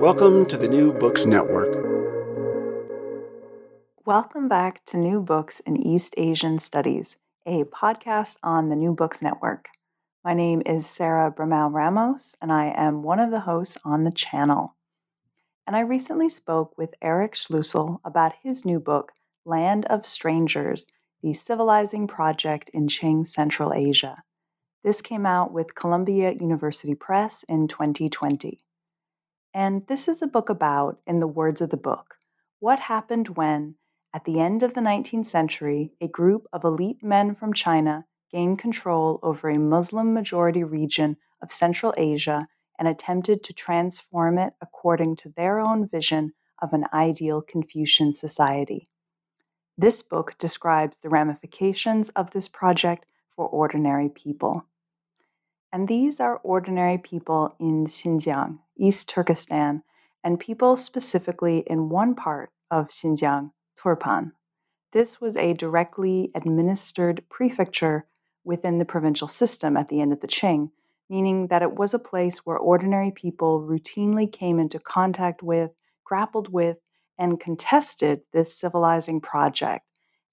Welcome to the New Books Network. Welcome back to New Books in East Asian Studies, a podcast on the New Books Network. My name is Sarah Bramao-Ramos, and I am one of the hosts on the channel. And I recently spoke with Eric Schluessel about his new book, Land of Strangers The Civilizing Project in Qing Central Asia. This came out with Columbia University Press in 2020. And this is a book about, in the words of the book, what happened when, at the end of the 19th century, a group of elite men from China gained control over a Muslim majority region of Central Asia and attempted to transform it according to their own vision of an ideal Confucian society. This book describes the ramifications of this project for ordinary people. And these are ordinary people in Xinjiang, East Turkestan, and people specifically in one part of Xinjiang, Turpan. This was a directly administered prefecture within the provincial system at the end of the Qing, meaning that it was a place where ordinary people routinely came into contact with, grappled with, and contested this civilizing project.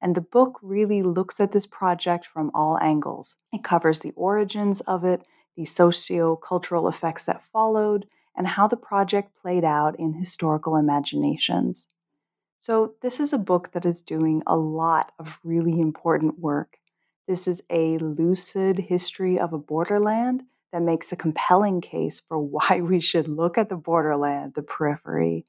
And the book really looks at this project from all angles. It covers the origins of it, the socio cultural effects that followed, and how the project played out in historical imaginations. So, this is a book that is doing a lot of really important work. This is a lucid history of a borderland that makes a compelling case for why we should look at the borderland, the periphery.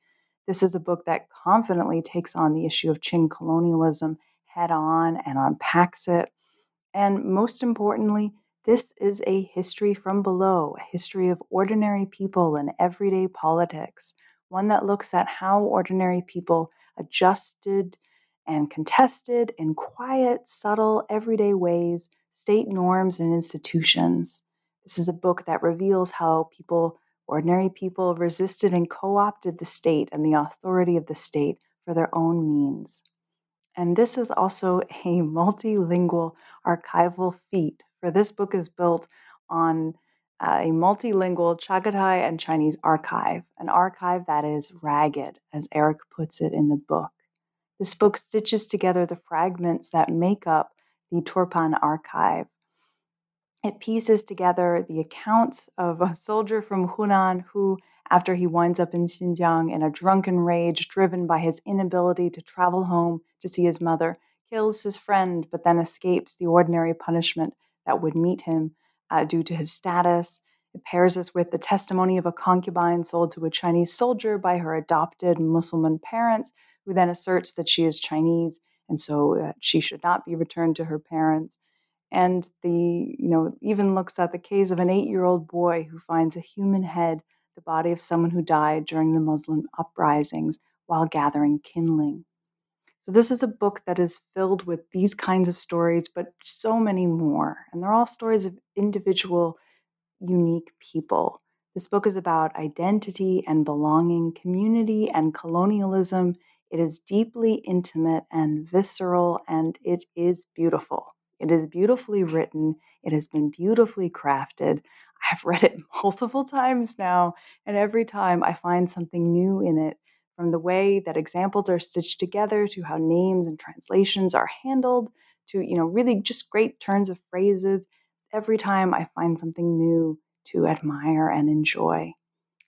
This is a book that confidently takes on the issue of Qing colonialism head on and unpacks it. And most importantly, this is a history from below, a history of ordinary people and everyday politics, one that looks at how ordinary people adjusted and contested in quiet, subtle, everyday ways state norms and institutions. This is a book that reveals how people, ordinary people, resisted and co opted the state and the authority of the state for their own means. And this is also a multilingual archival feat, for this book is built on uh, a multilingual Chagatai and Chinese archive, an archive that is ragged, as Eric puts it in the book. This book stitches together the fragments that make up the Turpan archive. It pieces together the accounts of a soldier from Hunan who, after he winds up in Xinjiang in a drunken rage driven by his inability to travel home to see his mother, kills his friend but then escapes the ordinary punishment that would meet him uh, due to his status. It pairs us with the testimony of a concubine sold to a Chinese soldier by her adopted Muslim parents who then asserts that she is Chinese and so uh, she should not be returned to her parents. And the, you know, even looks at the case of an eight year old boy who finds a human head, the body of someone who died during the Muslim uprisings while gathering kindling. So, this is a book that is filled with these kinds of stories, but so many more. And they're all stories of individual, unique people. This book is about identity and belonging, community and colonialism, it is deeply intimate and visceral, and it is beautiful. It is beautifully written. It has been beautifully crafted. I've read it multiple times now, and every time I find something new in it from the way that examples are stitched together to how names and translations are handled to you know really just great turns of phrases every time i find something new to admire and enjoy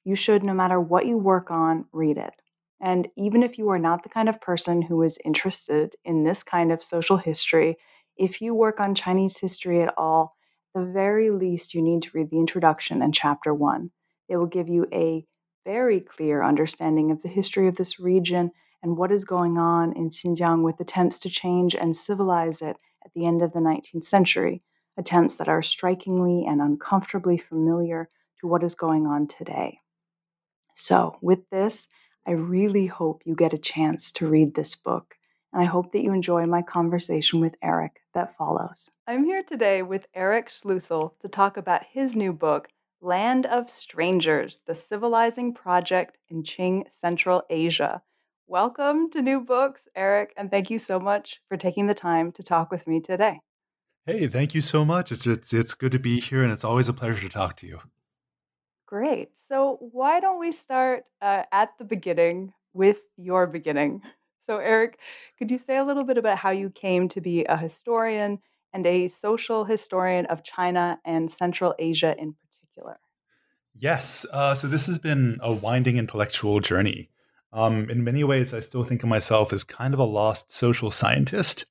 you should no matter what you work on read it and even if you are not the kind of person who is interested in this kind of social history, if you work on Chinese history at all, the very least you need to read the introduction and chapter one. It will give you a very clear understanding of the history of this region and what is going on in Xinjiang with attempts to change and civilize it at the end of the 19th century, attempts that are strikingly and uncomfortably familiar to what is going on today. So, with this, I really hope you get a chance to read this book, and I hope that you enjoy my conversation with Eric that follows. I'm here today with Eric Schluessel to talk about his new book, Land of Strangers The Civilizing Project in Qing Central Asia. Welcome to New Books, Eric, and thank you so much for taking the time to talk with me today. Hey, thank you so much. It's, it's, it's good to be here, and it's always a pleasure to talk to you. Great. So, why don't we start uh, at the beginning with your beginning? So, Eric, could you say a little bit about how you came to be a historian and a social historian of China and Central Asia in particular? Yes. Uh, so, this has been a winding intellectual journey. Um, in many ways, I still think of myself as kind of a lost social scientist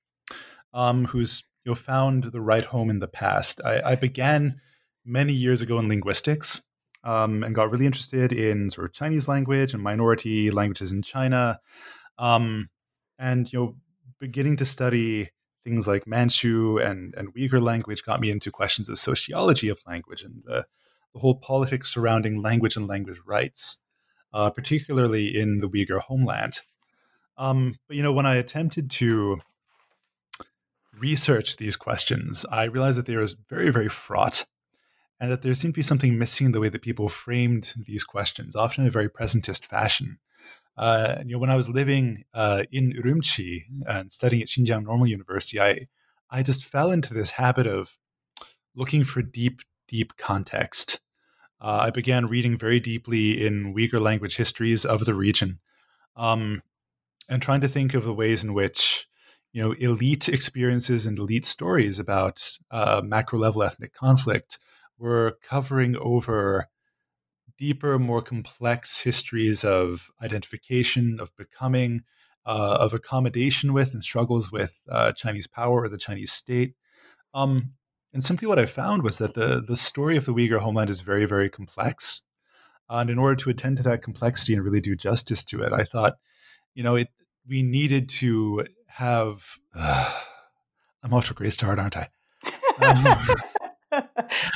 um, who's you know, found the right home in the past. I, I began many years ago in linguistics um, and got really interested in sort of Chinese language and minority languages in China. Um, and you know, beginning to study things like Manchu and, and Uyghur language got me into questions of sociology of language and the, the whole politics surrounding language and language rights, uh, particularly in the Uyghur homeland. Um, but you know, when I attempted to research these questions, I realized that they were very, very fraught and that there seemed to be something missing in the way that people framed these questions, often in a very presentist fashion. Uh, you know, when I was living uh, in Urumqi and studying at Xinjiang Normal University, I I just fell into this habit of looking for deep, deep context. Uh, I began reading very deeply in Uyghur language histories of the region, um, and trying to think of the ways in which you know elite experiences and elite stories about uh, macro level ethnic conflict we're covering over deeper, more complex histories of identification, of becoming, uh, of accommodation with and struggles with uh, Chinese power or the Chinese state. Um, and simply what I found was that the, the story of the Uyghur homeland is very, very complex. And in order to attend to that complexity and really do justice to it, I thought, you know, it we needed to have. Uh, I'm off to a great start, aren't I? Um,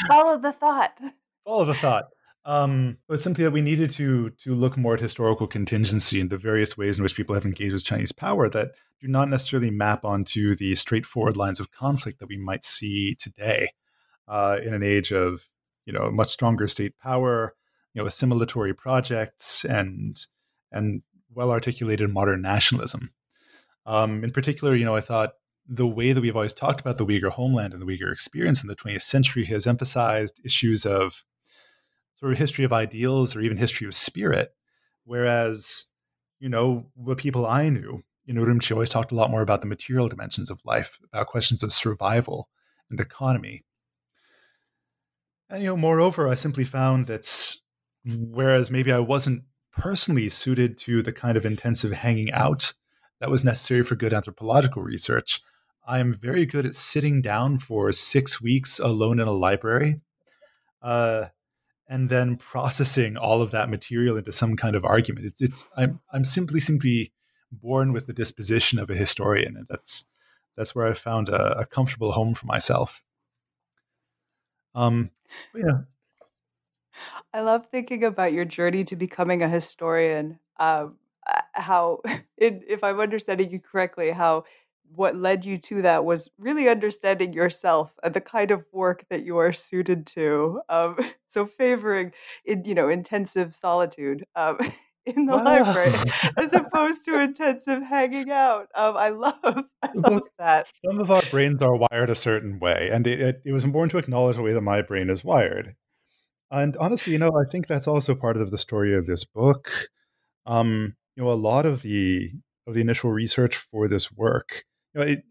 Follow the thought. Follow the thought. Um, it's simply that we needed to to look more at historical contingency and the various ways in which people have engaged with Chinese power that do not necessarily map onto the straightforward lines of conflict that we might see today uh, in an age of you know much stronger state power, you know, assimilatory projects and and well articulated modern nationalism. Um, in particular, you know, I thought the way that we've always talked about the Uyghur homeland and the Uyghur experience in the 20th century has emphasized issues of sort of history of ideals or even history of spirit. Whereas, you know, the people I knew in Urumqi always talked a lot more about the material dimensions of life, about questions of survival and economy. And, you know, moreover, I simply found that whereas maybe I wasn't personally suited to the kind of intensive hanging out that was necessary for good anthropological research, I am very good at sitting down for six weeks alone in a library, uh, and then processing all of that material into some kind of argument. It's, it's I'm I'm simply simply born with the disposition of a historian, and that's that's where I found a, a comfortable home for myself. Um, yeah. I love thinking about your journey to becoming a historian. Um, how, if I'm understanding you correctly, how what led you to that was really understanding yourself and the kind of work that you are suited to. Um, so favoring, in, you know, intensive solitude um, in the wow. library as opposed to intensive hanging out. Um, I love, I love that. Some of our brains are wired a certain way, and it, it, it was important to acknowledge the way that my brain is wired. And honestly, you know, I think that's also part of the story of this book. Um, you know, a lot of the of the initial research for this work you know, it,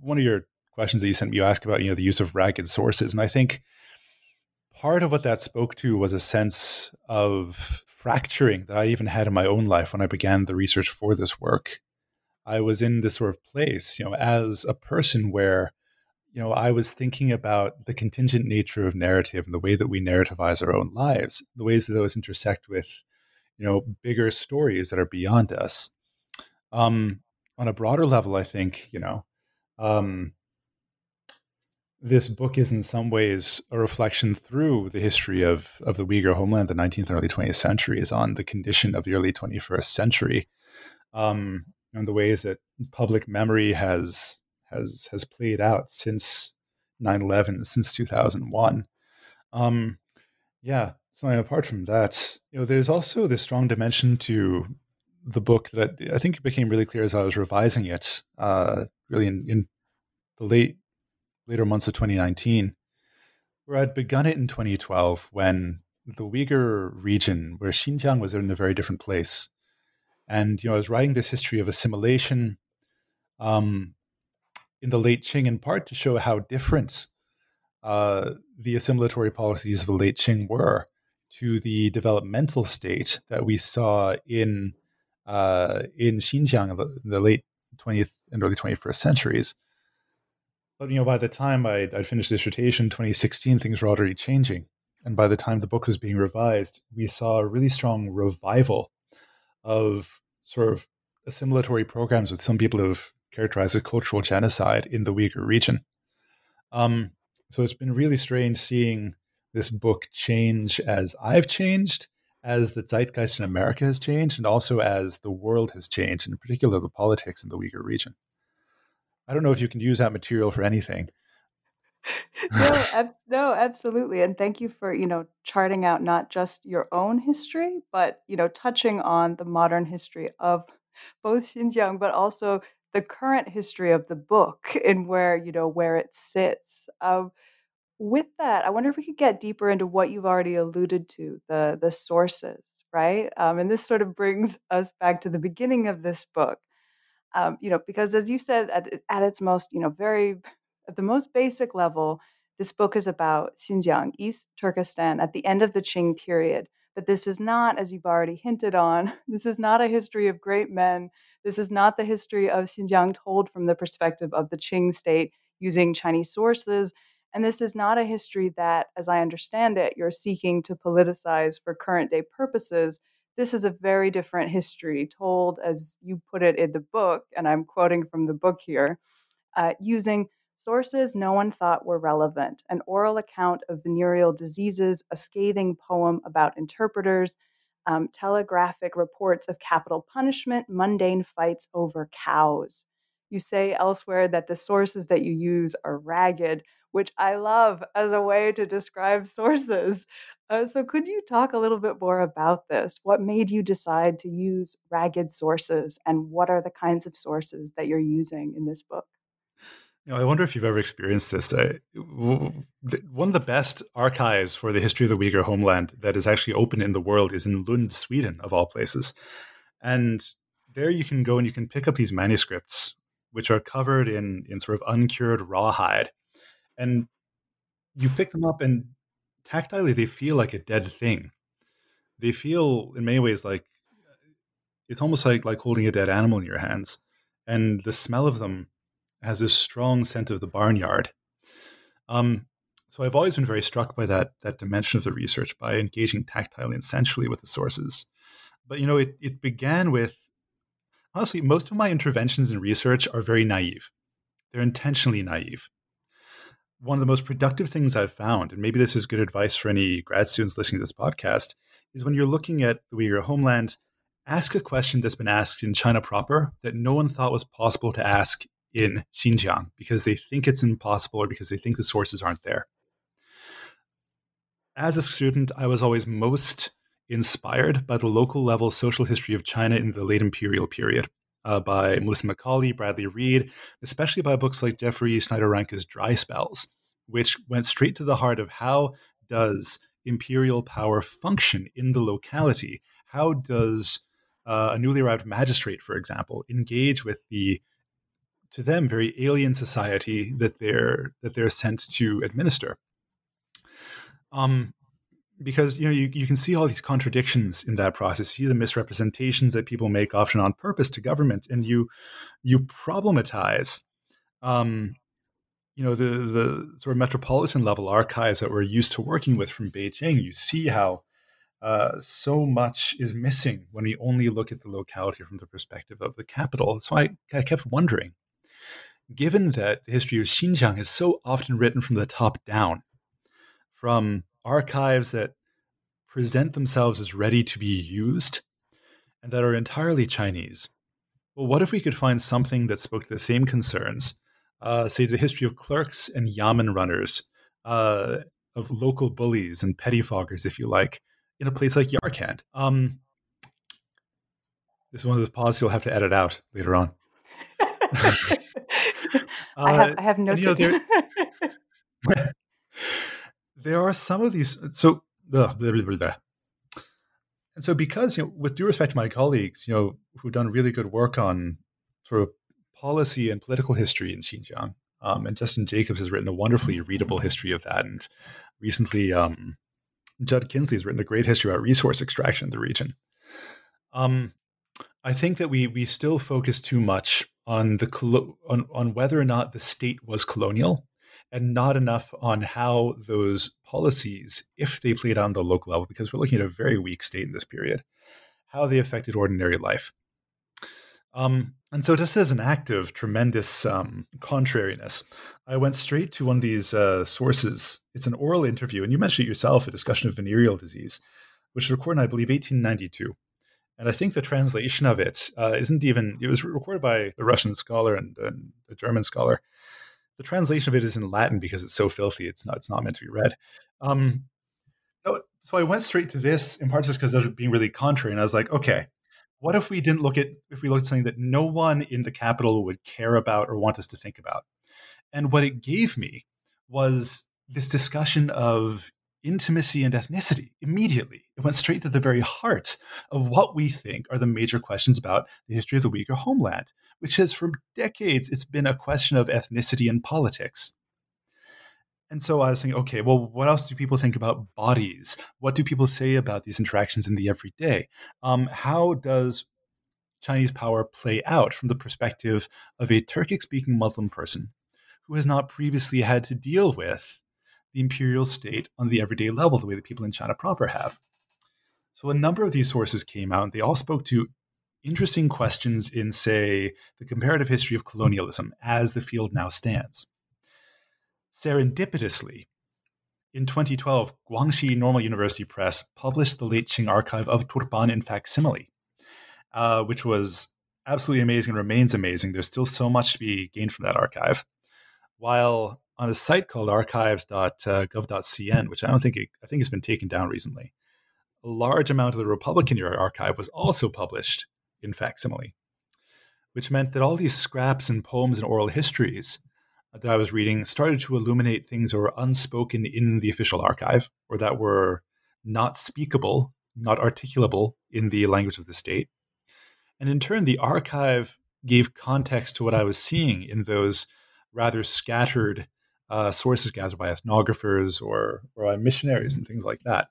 one of your questions that you sent me, you asked about, you know, the use of ragged sources. And I think part of what that spoke to was a sense of fracturing that I even had in my own life when I began the research for this work. I was in this sort of place, you know, as a person where, you know, I was thinking about the contingent nature of narrative and the way that we narrativize our own lives, the ways that those intersect with, you know, bigger stories that are beyond us. Um, on a broader level, I think you know, um, this book is in some ways a reflection through the history of, of the Uyghur homeland, the 19th and early 20th centuries, on the condition of the early 21st century, um, and the ways that public memory has has has played out since 9/11, since 2001. Um, yeah. So apart from that, you know, there's also this strong dimension to the book that I think it became really clear as I was revising it, uh, really in, in the late later months of 2019, where I'd begun it in 2012 when the Uyghur region, where Xinjiang was in a very different place. And, you know, I was writing this history of assimilation um, in the late Qing in part to show how different uh, the assimilatory policies of the late Qing were to the developmental state that we saw in uh, in Xinjiang in the, the late 20th and early 21st centuries. But you know, by the time I'd, I'd finished dissertation, 2016, things were already changing, and by the time the book was being revised, we saw a really strong revival of sort of assimilatory programs, which some people have characterized as cultural genocide in the Uyghur region. Um, so it's been really strange seeing this book change as I've changed, as the zeitgeist in America has changed, and also as the world has changed, in particular the politics in the Uyghur region. I don't know if you can use that material for anything. no, ab- no, absolutely. And thank you for, you know, charting out not just your own history, but, you know, touching on the modern history of both Xinjiang, but also the current history of the book and where, you know, where it sits. Um, with that, I wonder if we could get deeper into what you've already alluded to, the the sources, right? Um, and this sort of brings us back to the beginning of this book um, you know, because as you said, at, at its most, you know, very at the most basic level, this book is about Xinjiang, East Turkestan, at the end of the Qing period. But this is not, as you've already hinted on, this is not a history of great men. This is not the history of Xinjiang told from the perspective of the Qing state using Chinese sources. And this is not a history that, as I understand it, you're seeking to politicize for current day purposes this is a very different history told, as you put it in the book, and I'm quoting from the book here, uh, using sources no one thought were relevant an oral account of venereal diseases, a scathing poem about interpreters, um, telegraphic reports of capital punishment, mundane fights over cows. You say elsewhere that the sources that you use are ragged, which I love as a way to describe sources. Uh, so, could you talk a little bit more about this? What made you decide to use ragged sources, and what are the kinds of sources that you're using in this book? You know, I wonder if you've ever experienced this. One of the best archives for the history of the Uyghur homeland that is actually open in the world is in Lund, Sweden, of all places. And there you can go and you can pick up these manuscripts, which are covered in, in sort of uncured rawhide. And you pick them up, and tactilely they feel like a dead thing. They feel in many ways like it's almost like like holding a dead animal in your hands, and the smell of them has this strong scent of the barnyard. Um, so I've always been very struck by that that dimension of the research by engaging tactilely and sensually with the sources. But you know, it it began with honestly most of my interventions in research are very naive. They're intentionally naive one of the most productive things I've found, and maybe this is good advice for any grad students listening to this podcast, is when you're looking at the Uyghur homeland, ask a question that's been asked in China proper that no one thought was possible to ask in Xinjiang because they think it's impossible or because they think the sources aren't there. As a student, I was always most inspired by the local level social history of China in the late imperial period. Uh, by Melissa Macauley, Bradly Reed, especially by books like Jeffrey Snyder-Reinke's Dry Spells, which went straight to the heart of how does imperial power function in the locality? How does uh, a newly arrived magistrate, for example, engage with the to them very alien society that they're that they're sent to administer? Um, because you know you, you can see all these contradictions in that process you see the misrepresentations that people make often on purpose to government and you you problematize um, you know the the sort of metropolitan level archives that we're used to working with from Beijing, you see how uh, so much is missing when we only look at the locality from the perspective of the capital. So I, I kept wondering, given that the history of Xinjiang is so often written from the top down, from archives that present themselves as ready to be used and that are entirely Chinese. Well, what if we could find something that spoke to the same concerns, uh, say the history of clerks and yamen runners, uh, of local bullies and pettifoggers, if you like, in a place like Yarkand? Um, this is one of those pauses you'll have to edit out later on. I have, I have no. you know, there, there are some of these. So, blah, blah, blah, and so because you know, with due respect to my colleagues, you know, who've done really good work on sort of policy and political history in Xinjiang, um, and Justin Jacobs has written a wonderfully readable history of that, and recently, um, Judd Kinzley has written a great history about resource extraction in the region. Um, I think that we we still focus too much on the on, on whether or not the state was colonial and not enough on how those policies, if they played on the local level, because we're looking at a very weak state in this period, how they affected ordinary life. Um, and so, just as an act of tremendous um, contrariness, I went straight to one of these uh, sources. It's an oral interview, and you mentioned it yourself a discussion of venereal disease, which was recorded I believe, 1892. And I think the translation of it uh, not even, it was recorded by a Russian scholar and, and, a German scholar. The translation of it is in Latin because it's so filthy, it's not, it's not meant to be read. Um, so I went straight to this in part just because it was being really contrary. And I was like, okay, what if we didn't look at, if we looked at something that no one in the capital would care about or want us to think about? And what it gave me was this discussion of intimacy and ethnicity immediately. It went straight to the very heart of what we think are the major questions about the history of the Uyghur homeland, which has for decades it's been a question of ethnicity and politics. And so I was thinking, okay, well, what else do people think about bodies? What do people say about these interactions in the everyday? Um, how does Chinese power play out from the perspective of a Turkic speaking Muslim person who has not previously had to deal with the imperial state on the everyday level, the way that people in China proper have. So a number of these sources came out, and they all spoke to interesting questions in, say, the comparative history of colonialism as the field now stands. Serendipitously, in 2012, Guangxi Normal University Press published the late Qing archive of Turpan in facsimile, uh, which was absolutely amazing and remains amazing. There's still so much to be gained from that archive. While on a site called archives.gov.cn, which I don't think it, I think it's been taken down recently. A large amount of the Republican era archive was also published in facsimile, which meant that all these scraps and poems and oral histories that I was reading started to illuminate things that were unspoken in the official archive or that were not speakable, not articulable in the language of the state. And in turn, the archive gave context to what I was seeing in those rather scattered uh, sources gathered by ethnographers or, or missionaries and things like that.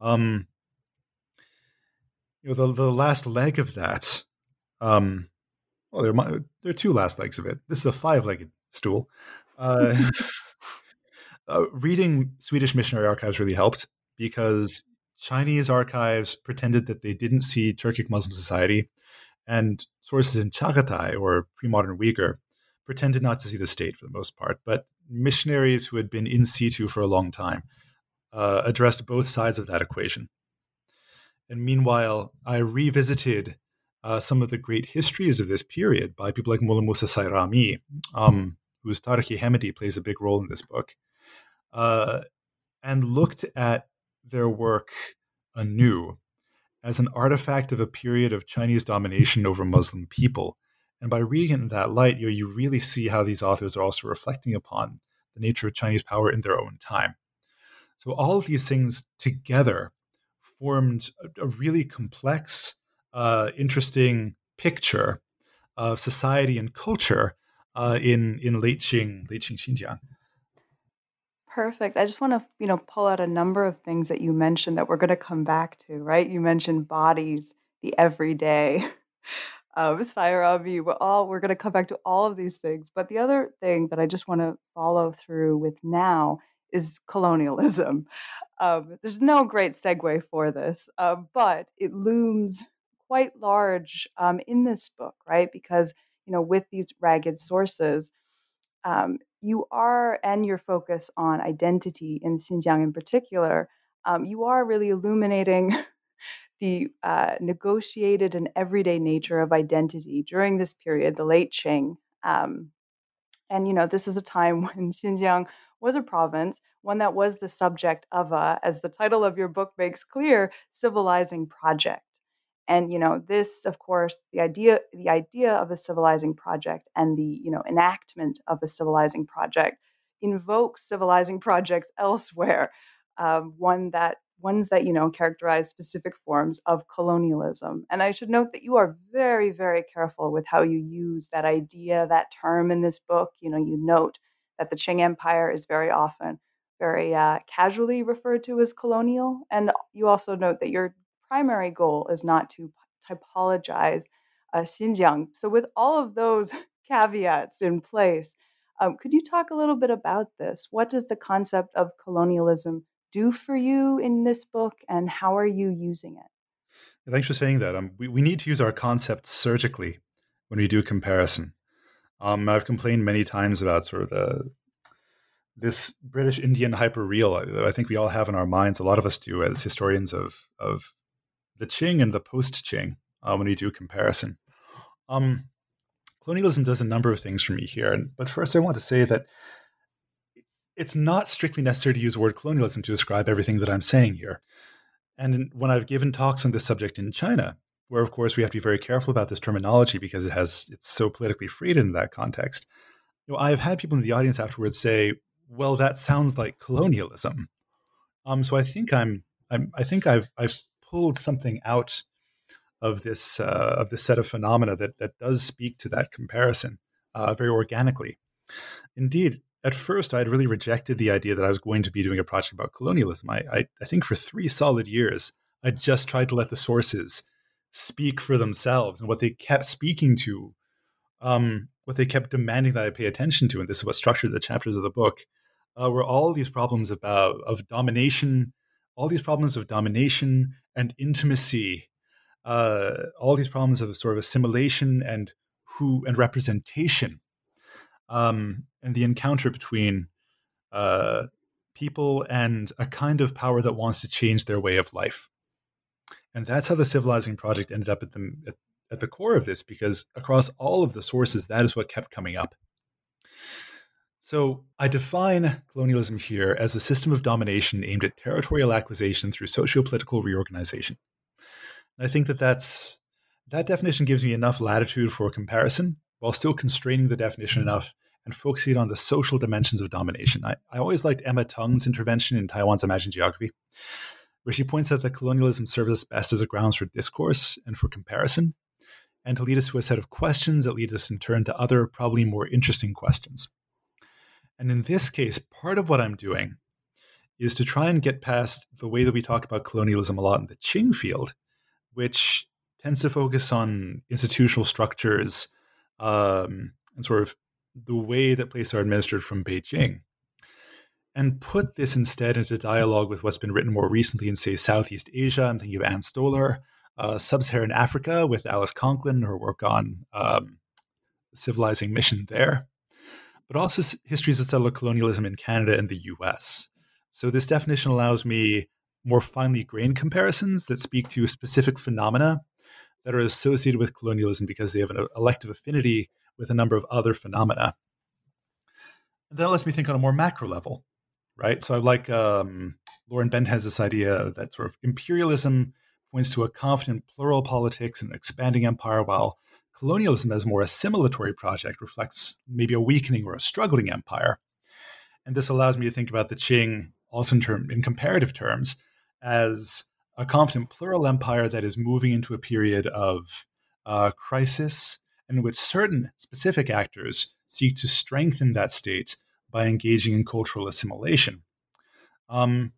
Um, you know, the, the last leg of that, um, well, there, are, there are two last legs of it. This is a five legged stool. Uh, uh, reading Swedish missionary archives really helped because Chinese archives pretended that they didn't see Turkic Muslim society, and sources in Chagatai or pre modern Uyghur pretended not to see the state for the most part, but missionaries who had been in situ for a long time uh, addressed both sides of that equation. And meanwhile, I revisited uh, some of the great histories of this period by people like Mullah Musa Sairami, um, whose Tarikh Hemedi plays a big role in this book, uh, and looked at their work anew as an artifact of a period of Chinese domination over Muslim people and by reading in that light, you, know, you really see how these authors are also reflecting upon the nature of Chinese power in their own time. So all of these things together formed a, a really complex, uh, interesting picture of society and culture uh, in in late Qing, late Qing Xinjiang. Perfect. I just want to, you know, pull out a number of things that you mentioned that we're going to come back to, right? You mentioned bodies, the everyday, um, Sairami. We're all we're going to come back to all of these things. But the other thing that I just want to follow through with now is colonialism. Um, there's no great segue for this, uh, but it looms quite large um, in this book, right? Because you know, with these ragged sources, um, you are, and your focus on identity in Xinjiang in particular, um, you are really illuminating the uh, negotiated and everyday nature of identity during this period, the late Qing. Um, and, you know, this is a time when Xinjiang was a province, one that was the subject of a, as the title of your book makes clear, civilizing project. And, you know, this, of course, the idea, the idea of a civilizing project and the, you know, enactment of a civilizing project invokes civilizing projects elsewhere. Um, one that ones that you know characterize specific forms of colonialism and i should note that you are very very careful with how you use that idea that term in this book. You know you note that the qing empire is very often very uh, casually referred to as colonial and you also note that your primary goal is not to typologize uh, xinjiang. So with all of those caveats in place um, could you talk a little bit about this? What does the concept of colonialism do for you in this book, and how are you using it? Thanks for saying that. Um, we, we need to use our concepts surgically when we do comparison. Um, I've complained many times about sort of the this British Indian hyperreal that I think we all have in our minds. A lot of us do as historians of of the Qing and the post Qing uh, when we do comparison. Um, colonialism does a number of things for me here, but first I want to say that it's not strictly necessary to use the word colonialism to describe everything that I'm saying here. And when I've given talks on this subject in China, where of course we have to be very careful about this terminology because it has it's so politically freighted in that context, you know, I've had people in the audience afterwards say, "Well, that sounds like colonialism." Um, so I think I'm, I'm I think I've I've pulled something out of this uh, of this set of phenomena that that does speak to that comparison uh, very organically. Indeed, at first I had really rejected the idea that I was going to be doing a project about colonialism. I, I, I think for three solid years, I just tried to let the sources speak for themselves and what they kept speaking to, um, what they kept demanding that I pay attention to, and this is what structured the chapters of the book, uh, were all these problems about of domination, all these problems of domination and intimacy, uh, all these problems of sort of assimilation and who and representation um, and the encounter between uh, people and a kind of power that wants to change their way of life. And that's how the civilizing project ended up at the at, at the core of this, because across all of the sources, that is what kept coming up. So I define colonialism here as a system of domination aimed at territorial acquisition through socio-political reorganization. And I think that that's that definition gives me enough latitude for comparison while still constraining the definition enough and focusing on the social dimensions of domination. I, I always liked Emma Teng's intervention in Taiwan's Imagined Geography, where she points out that colonialism serves us best as a grounds for discourse and for comparison, and to lead us to a set of questions that lead us in turn to other, probably more interesting questions. And in this case, part of what I'm doing is to try and get past the way that we talk about colonialism a lot in the Qing field, which tends to focus on institutional structures um, and sort of the way that places are administered from Beijing and put this instead into dialogue with what's been written more recently in, say, Southeast Asia. I'm thinking of Ann Stoler, uh, Sub Saharan Africa with Alice Conklin, her work on um, civilizing mission there, but also histories of settler colonialism in Canada and the US. So this definition allows me more finely grained comparisons that speak to specific phenomena that are associated with colonialism because they have an elective affinity with a number of other phenomena. And that lets me think on a more macro level, right? So I like um, Lauren Bent has this idea that sort of imperialism points to a confident plural politics and expanding empire, while colonialism as more assimilatory project reflects maybe a weakening or a struggling empire. And this allows me to think about the Qing also in, term, in comparative terms as a confident plural empire that is moving into a period of uh, crisis in which certain specific actors seek to strengthen that state by engaging in cultural assimilation. Um,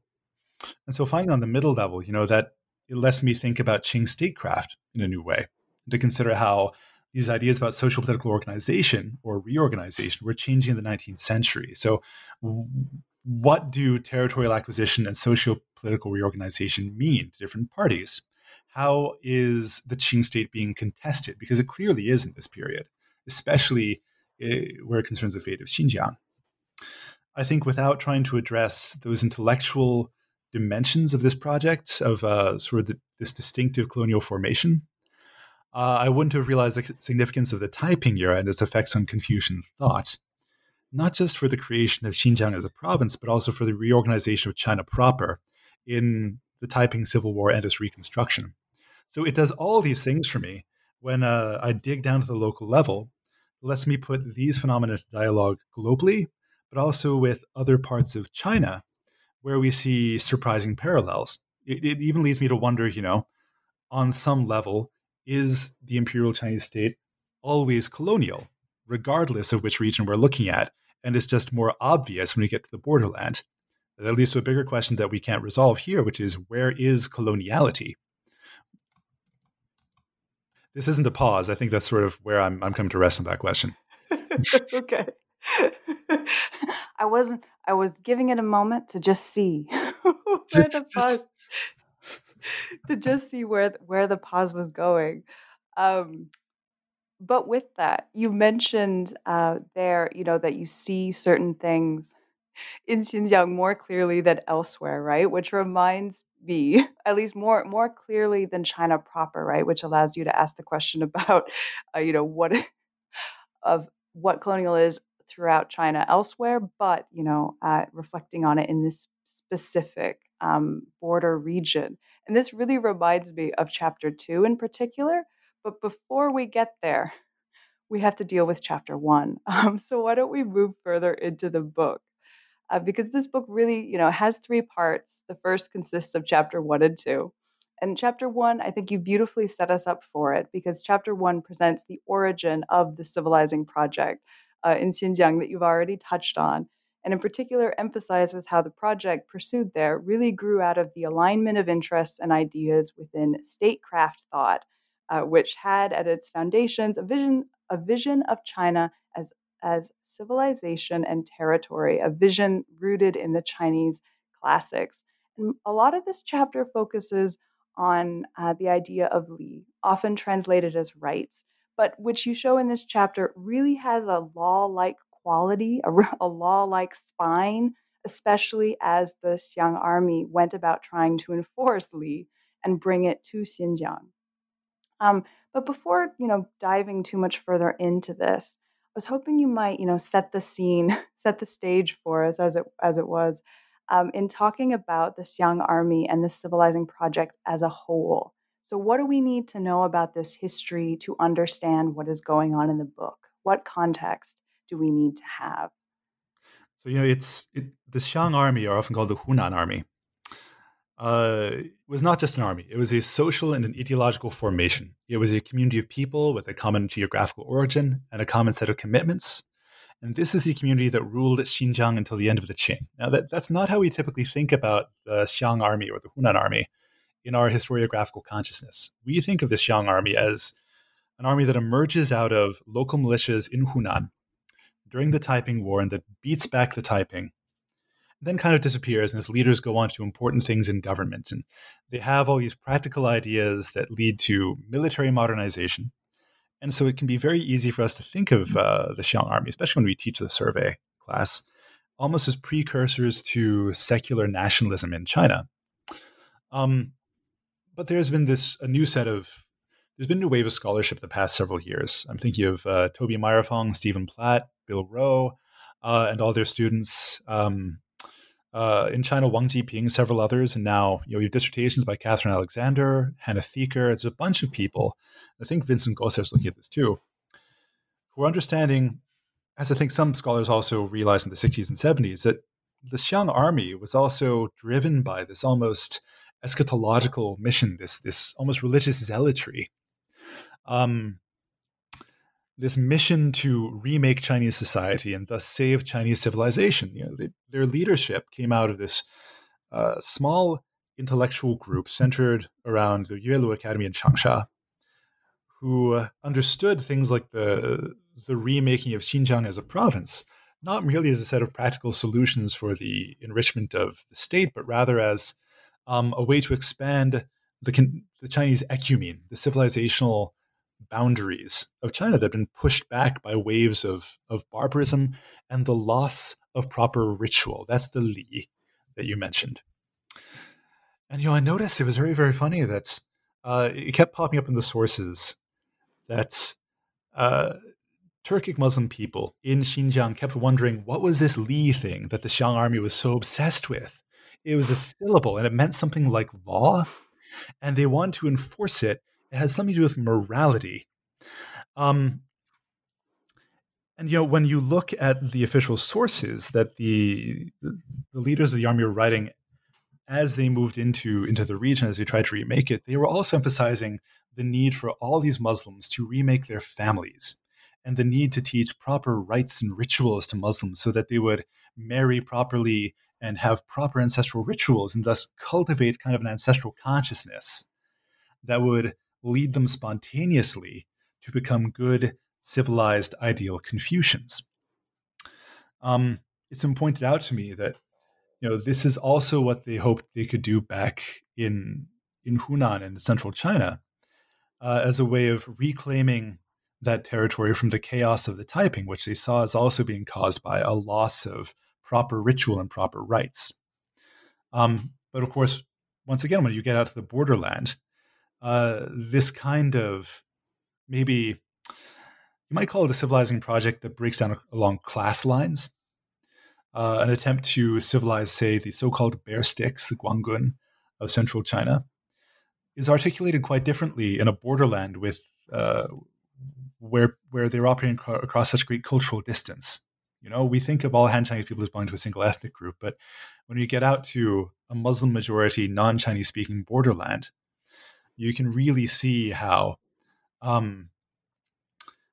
and so, finally, on the middle level, you know, that it lets me think about Qing statecraft in a new way, to consider how these ideas about social political organization or reorganization were changing in the 19th century. So, what do territorial acquisition and socio political reorganization mean to different parties? How is the Qing state being contested? Because it clearly is in this period. especially eh, where it concerns the fate of Xinjiang. I think without trying to address those intellectual dimensions of this project, of uh, sort of the, this distinctive colonial formation, uh, I wouldn't have realized the significance of the Taiping era and its effects on Confucian thought, not just for the creation of Xinjiang as a province, but also for the reorganization of China proper in the Taiping Civil War and its reconstruction. So it does all these things for me when uh, I dig down to the local level. Lets me put these phenomena into dialogue globally but also with other parts of China where we see surprising parallels. It, it, even leads me to wonder, you know, on some level, is the imperial Chinese state always colonial, regardless of which region we're looking at? And it's just more obvious when we get to the borderland. That leads to a bigger question that we can't resolve here, which is where is coloniality? This isn't a pause. I think that's sort of where I'm, I'm coming to rest on that question. okay. I wasn't. I was giving it a moment to just see where the pause, to just see where where the pause was going. Um, but with that, you mentioned uh, there, you know, that you see certain things in Xinjiang more clearly than elsewhere, right? Which reminds me, at least more more clearly than China proper, right? Which allows you to ask the question about, uh, you know, what of what colonial is throughout China elsewhere, but you know, uh, reflecting on it in this specific um, border region. And this really reminds me of chapter two in particular. But before we get there, we have to deal with chapter one. Um, so why don't we move further into the book? Uh, because this book really, you know, has three parts. The first consists of chapter one and two. And chapter one, I think you beautifully set us up for it because chapter one presents the origin of the civilizing project, uh, in Xinjiang that you've already touched on, and in particular emphasizes how the project pursued there really grew out of the alignment of interests and ideas within statecraft thought, uh, which had at its foundations a vision a vision of China as as civilization and territory, a vision rooted in the Chinese classics. And a lot of this chapter focuses on uh, the idea of Li, often translated as rites, but which you show in this chapter really has a law like quality, a, a law like spine, especially as the Xiang army went about trying to enforce Li and bring it to Xinjiang. Um, but before you know diving too much further into this, was hoping you might you know set the scene, set the stage for us as it as it was um, in talking about the Xiang army and the civilizing project as a whole. So, what do we need to know about this history to understand what is going on in the book? What context do we need to have? So, you know, it's it, the Xiang army, are often called the Hunan army, uh, was not just an army. It was a social and an ideological formation. It was a community of people with a common geographical origin and a common set of commitments. And this is the community that ruled Xinjiang until the end of the Qing. Now, that, that's not how we typically think about the Xiang army or the Hunan army in our historiographical consciousness. We think of the Xiang army as an army that emerges out of local militias in Hunan during the Taiping War and that beats back the Taiping, then kind of disappears, and its leaders go on to important things in government. And they have all these practical ideas that lead to military modernization. And so it can be very easy for us to think of uh, the Xiang army, especially when we teach the survey class, almost as precursors to secular nationalism in China. Um, but there's been this a new set of there's been a new wave of scholarship the past several years. I'm thinking of uh, Tobie Meyer-Fong, Stephen Platt, Bill Rowe, uh, and all their students. Um, uh, in China, Wang Jiping, several others, and now you know you have dissertations by Catherine Alexander, Hannah Theaker. There's a bunch of people. I think Vincent Gosar is looking at this too, who are understanding, as I think some scholars also realized in the 60s and 70s, that the Xiang army was also driven by this almost eschatological mission, this this almost religious zealotry, um, this mission to remake Chinese society and thus save Chinese civilization. You know, they, their leadership came out of this uh, small intellectual group centered around the Yuelu Academy in Changsha, who uh, understood things like the the remaking of Xinjiang as a province, not merely as a set of practical solutions for the enrichment of the state, but rather as um, a way to expand the, the Chinese ecumene, the civilizational boundaries of China that have been pushed back by waves of, of barbarism and the loss of proper ritual. That's the Li that you mentioned. And you know, I noticed it was very, very funny that uh, it kept popping up in the sources that uh, Turkic Muslim people in Xinjiang kept wondering what was this Li thing that the Xiang army was so obsessed with. It was a syllable and it meant something like law, and they wanted to enforce it. It has something to do with morality. Um, and you know, when you look at the official sources that the the leaders of the army were writing as they moved into into the region as they tried to remake it, they were also emphasizing the need for all these Muslims to remake their families and the need to teach proper rites and rituals to Muslims so that they would marry properly and have proper ancestral rituals and thus cultivate kind of an ancestral consciousness that would lead them spontaneously to become good, civilized, ideal Confucians. Um, it's been pointed out to me that you know this is also what they hoped they could do back in in Hunan and central China uh, as a way of reclaiming that territory from the chaos of the Taiping, which they saw as also being caused by a loss of proper ritual and proper rites. Um, but of course, once again, when you get out to the borderland, uh, this kind of maybe you might call it a civilizing project that breaks down along class lines uh, an attempt to civilize, say, the so called bare sticks, the Guanggun of central China, is articulated quite differently in a borderland with uh, where where they're operating across such great cultural distance. You know, we think of all Han Chinese people as belonging to a single ethnic group, but when you get out to a Muslim majority, non Chinese speaking borderland, you can really see how um,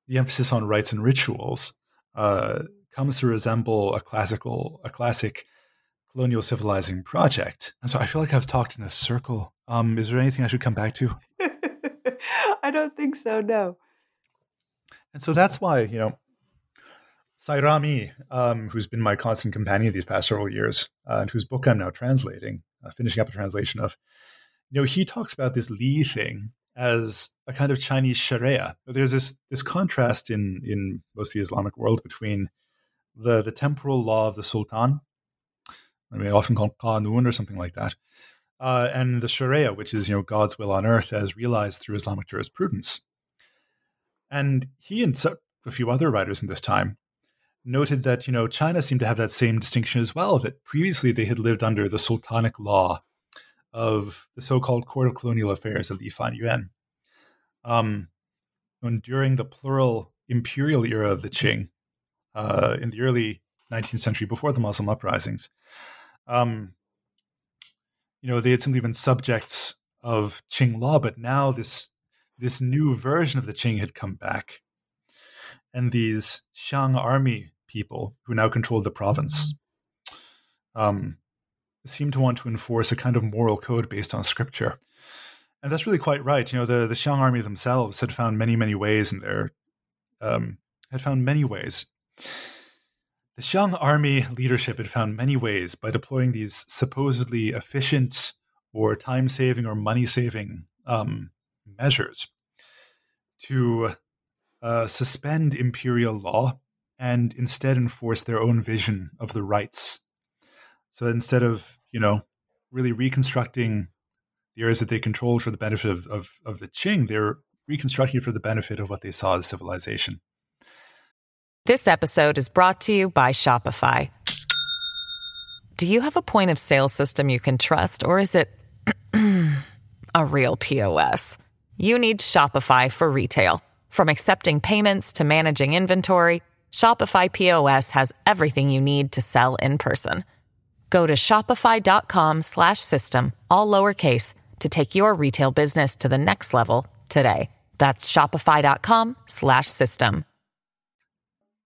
the emphasis on rites and rituals uh, comes to resemble a classical, a classic colonial civilizing project. And so I feel like I've talked in a circle. Um, is there anything I should come back to? I don't think so. No. And so that's why you know, Sairami, um, who's been my constant companion these past several years, uh, and whose book I'm now translating, uh, finishing up a translation of, you know, he talks about this Li thing as a kind of Chinese Sharia. There's this this contrast in in most of the Islamic world between the, the temporal law of the Sultan, I mean, often called Qanun or something like that, uh, and the Sharia, which is you know God's will on earth as realized through Islamic jurisprudence. And he and a few other writers in this time noted that you know China seemed to have that same distinction as well. That previously they had lived under the sultanic law of the so-called Court of Colonial Affairs of the Fan Yuan. Um, and during the plural imperial era of the Qing, uh, in the early 19th century, before the Muslim uprisings. Um, you know, they had simply been subjects of Qing law, but now this this new version of the Qing had come back, and these Xiang army people who now controlled the province um, seem to want to enforce a kind of moral code based on scripture. And that's really quite right. You know, the, the Xiang army themselves had found many, many ways in their um, had found many ways the Xiang army leadership had found many ways by deploying these supposedly efficient or time saving or money saving um, measures to uh, suspend imperial law and instead enforce their own vision of the rites. So instead of, you know, really reconstructing the areas that they controlled for the benefit of, of, of the Qing, they're reconstructing for the benefit of what they saw as civilization. This episode is brought to you by Shopify. Do you have a point of sale system you can trust, or is it a real POS? You need Shopify for retail. From accepting payments to managing inventory, Shopify POS has everything you need to sell in person. Go to shopify.com slash system, all lowercase to take your retail business to the next level today. That's shopify.com slash system.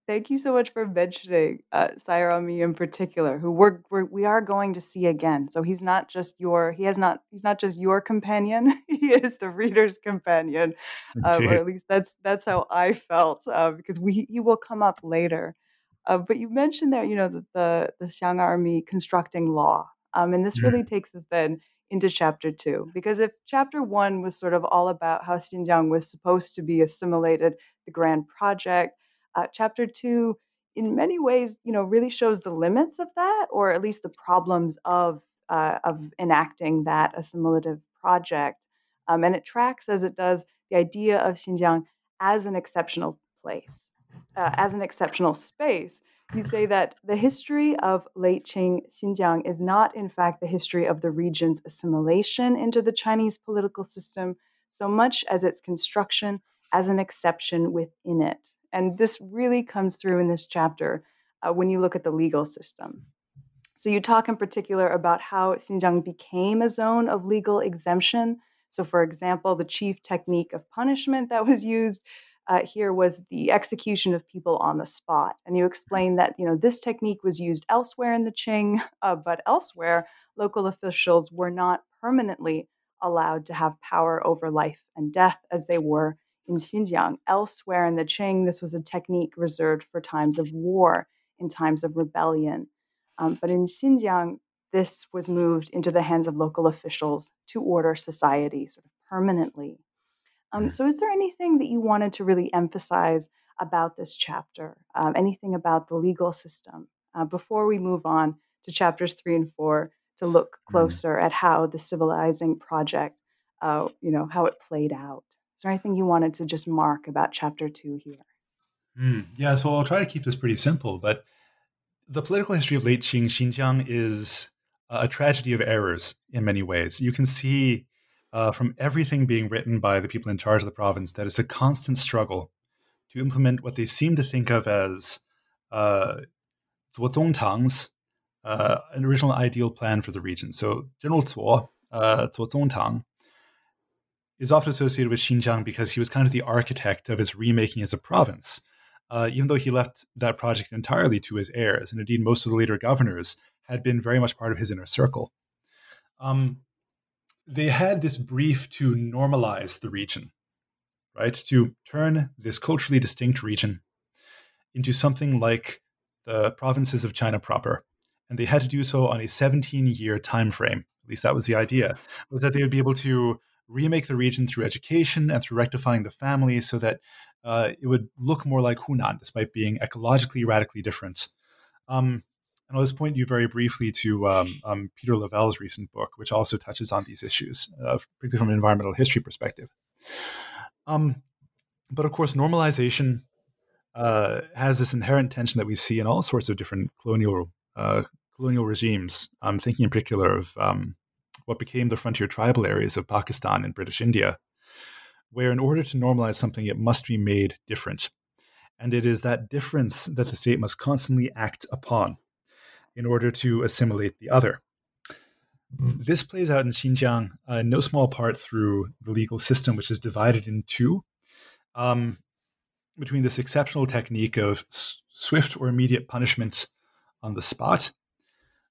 Thank you so much for mentioning uh, Sairami in particular, who we're, we're we are going to see again. So he's not just your he has not he's not just your companion. he is the reader's companion, uh, or at least that's that's how I felt uh, because we he will come up later. Uh, but you mentioned there, you know, the the, the Xiang army constructing law, um, and this mm. really takes us then into chapter two. Because if chapter one was sort of all about how Xinjiang was supposed to be assimilated, the grand project, uh, chapter two, in many ways, you know, really shows the limits of that, or at least the problems of uh, of enacting that assimilative project. Um, and it tracks as it does the idea of Xinjiang as an exceptional place, uh, as an exceptional space you say that the history of late Qing Xinjiang is not, in fact, the history of the region's assimilation into the Chinese political system so much as its construction as an exception within it. And this really comes through in this chapter uh, when you look at the legal system. So, you talk in particular about how Xinjiang became a zone of legal exemption. So, for example, the chief technique of punishment that was used uh, here was the execution of people on the spot. And you explained that you know this technique was used elsewhere in the Qing, uh, but elsewhere local officials were not permanently allowed to have power over life and death as they were in Xinjiang. Elsewhere in the Qing, this was a technique reserved for times of war, in times of rebellion. Um, but in Xinjiang, this was moved into the hands of local officials to order society sort of permanently. Um, so, is there anything that you wanted to really emphasize about this chapter? Um, anything about the legal system uh, before we move on to chapters three and four to look mm. closer mm. at how the civilizing project, uh, you know, how it played out? Is there anything you wanted to just mark about chapter two here? Mm, yeah, so I'll try to keep this pretty simple, but the political history of late Qing Xinjiang is a tragedy of errors in many ways. You can see uh, from everything being written by the people in charge of the province that it's a constant struggle to implement what they seem to think of as uh, Tang's uh, an original ideal plan for the region. So General Zuo, uh, Zuo Tang, is often associated with Xinjiang because he was kind of the architect of its remaking as a province, uh, even though he left that project entirely to his heirs. And indeed, most of the later governors had been very much part of his inner circle. Um, they had this brief to normalize the region, right? To turn this culturally distinct region into something like the provinces of China proper. And they had to do so on a 17 year time frame. At least that was the idea, was that they would be able to remake the region through education and through rectifying the family so that uh, it would look more like Hunan, despite being ecologically radically different. Um, and I'll just point you very briefly to um, um, Peter Lavelle's recent book, which also touches on these issues, uh, particularly from an environmental history perspective. Um, but of course, normalization uh, has this inherent tension that we see in all sorts of different colonial uh, colonial regimes. I'm thinking in particular of um, what became the frontier tribal areas of Pakistan and British India, where in order to normalize something, it must be made different. And it is that difference that the state must constantly act upon in order to assimilate the other. Mm. This plays out in Xinjiang uh, in no small part through the legal system, which is divided in two um, between this exceptional technique of s- swift or immediate punishment on the spot,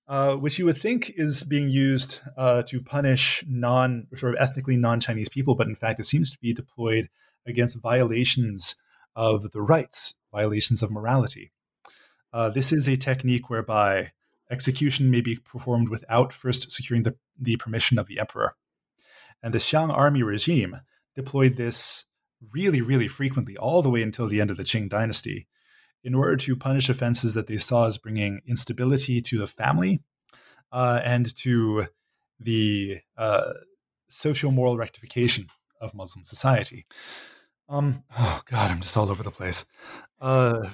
uh, which you would think is being used uh, to punish non sort of ethnically non-Chinese people, but in fact, it seems to be deployed against violations of the rites, violations of morality. Uh, this is a technique whereby execution may be performed without first securing the, the permission of the emperor. And the Xiang army regime deployed this really, really frequently, all the way until the end of the Qing dynasty, in order to punish offenses that they saw as bringing instability to the family uh, and to the uh, socio moral rectification of Muslim society. Um, oh, God, I'm just all over the place. Uh,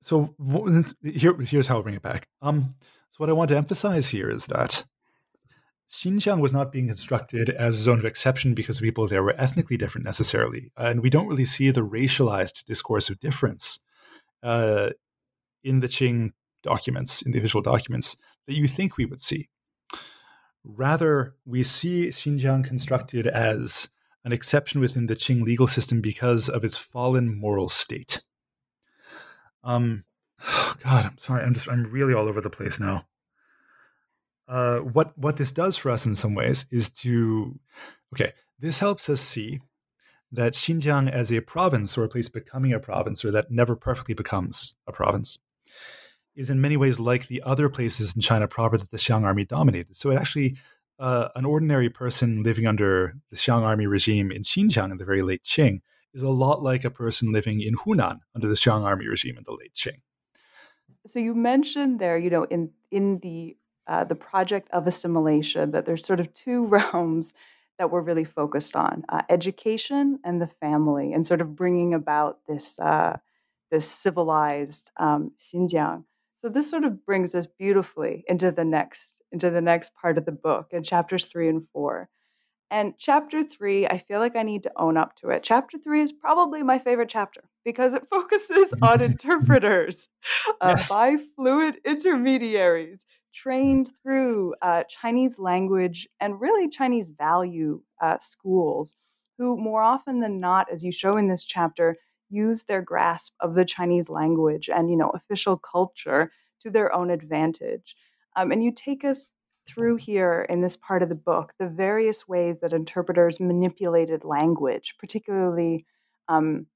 so here, here's how I'll bring it back. Um, so what I want to emphasize here is that Xinjiang was not being constructed as a zone of exception because people there were ethnically different necessarily, and we don't really see the racialized discourse of difference uh, in the Qing documents, in the official documents that you think we would see. Rather, we see Xinjiang constructed as an exception within the Qing legal system because of its fallen moral state. Um, oh God, I'm sorry. I'm just I'm really all over the place now. Uh, what what this does for us in some ways is to okay, this helps us see that Xinjiang as a province or a place becoming a province or that never perfectly becomes a province is in many ways like the other places in China proper that the Xiang army dominated. So it actually, uh, an ordinary person living under the Xiang army regime in Xinjiang in the very late Qing is a lot like a person living in Hunan under the Xiang army regime in the late Qing. So you mentioned there, you know, in in the uh, the project of assimilation, that there's sort of two realms that we're really focused on: uh, education and the family, and sort of bringing about this uh, this civilized um, Xinjiang. So this sort of brings us beautifully into the next into the next part of the book in chapters three and four. And chapter three, I feel like I need to own up to it. Chapter three is probably my favorite chapter because it focuses on interpreters uh, yes. by fluent intermediaries trained through uh, Chinese language and really Chinese value uh, schools, who more often than not, as you show in this chapter, use their grasp of the Chinese language and you know official culture to their own advantage. Um, and you take us through here in this part of the book the various ways that interpreters manipulated language, particularly um,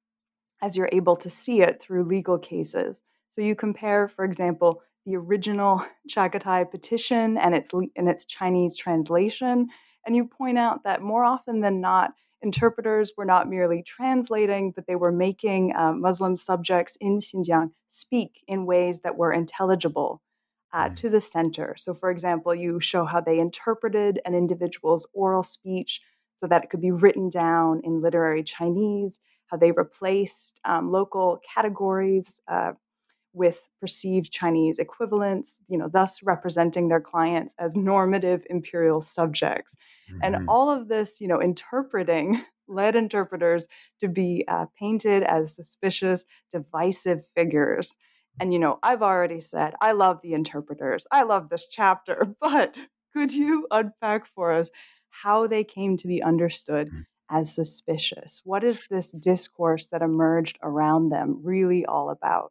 as you're able to see it through legal cases. So you compare, for example, the original Chagatai petition and its and its Chinese translation, and you point out that more often than not, interpreters were not merely translating, but they were making uh, Muslim subjects in Xinjiang speak in ways that were intelligible uh, mm. to the center. So, for example, you show how they interpreted an individual's oral speech so that it could be written down in literary Chinese, how they replaced um, local categories uh, with perceived Chinese equivalents, you know, thus representing their clients as normative imperial subjects. Mm-hmm. And all of this, you know, interpreting led interpreters to be uh, painted as suspicious, divisive figures. And, you know, I've already said I love the interpreters. I love this chapter, but could you unpack for us how they came to be understood mm. as suspicious? What is this discourse that emerged around them really all about?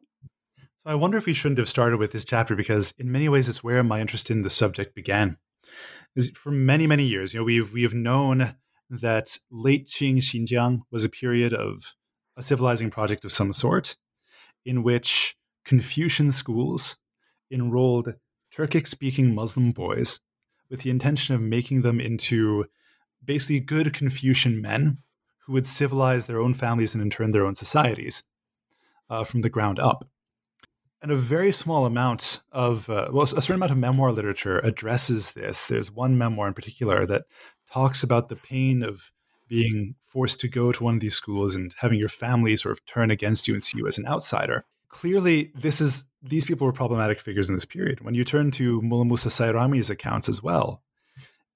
So I wonder if we shouldn't have started with this chapter because, in many ways, it's where my interest in the subject began. For many, many years, you know, we've we have known that late Qing Xinjiang was a period of a civilizing project of some sort, in which Confucian schools enrolled Turkic speaking Muslim boys with the intention of making them into basically good Confucian men who would civilize their own families and in turn their own societies uh, from the ground up. And a very small amount of, uh, well, a certain amount of memoir literature addresses this. There's one memoir in particular that talks about the pain of being forced to go to one of these schools and having your family sort of turn against you and see you as an outsider clearly this is these people were problematic figures in this period. When you turn to Mullah Musa Sairami's accounts as well,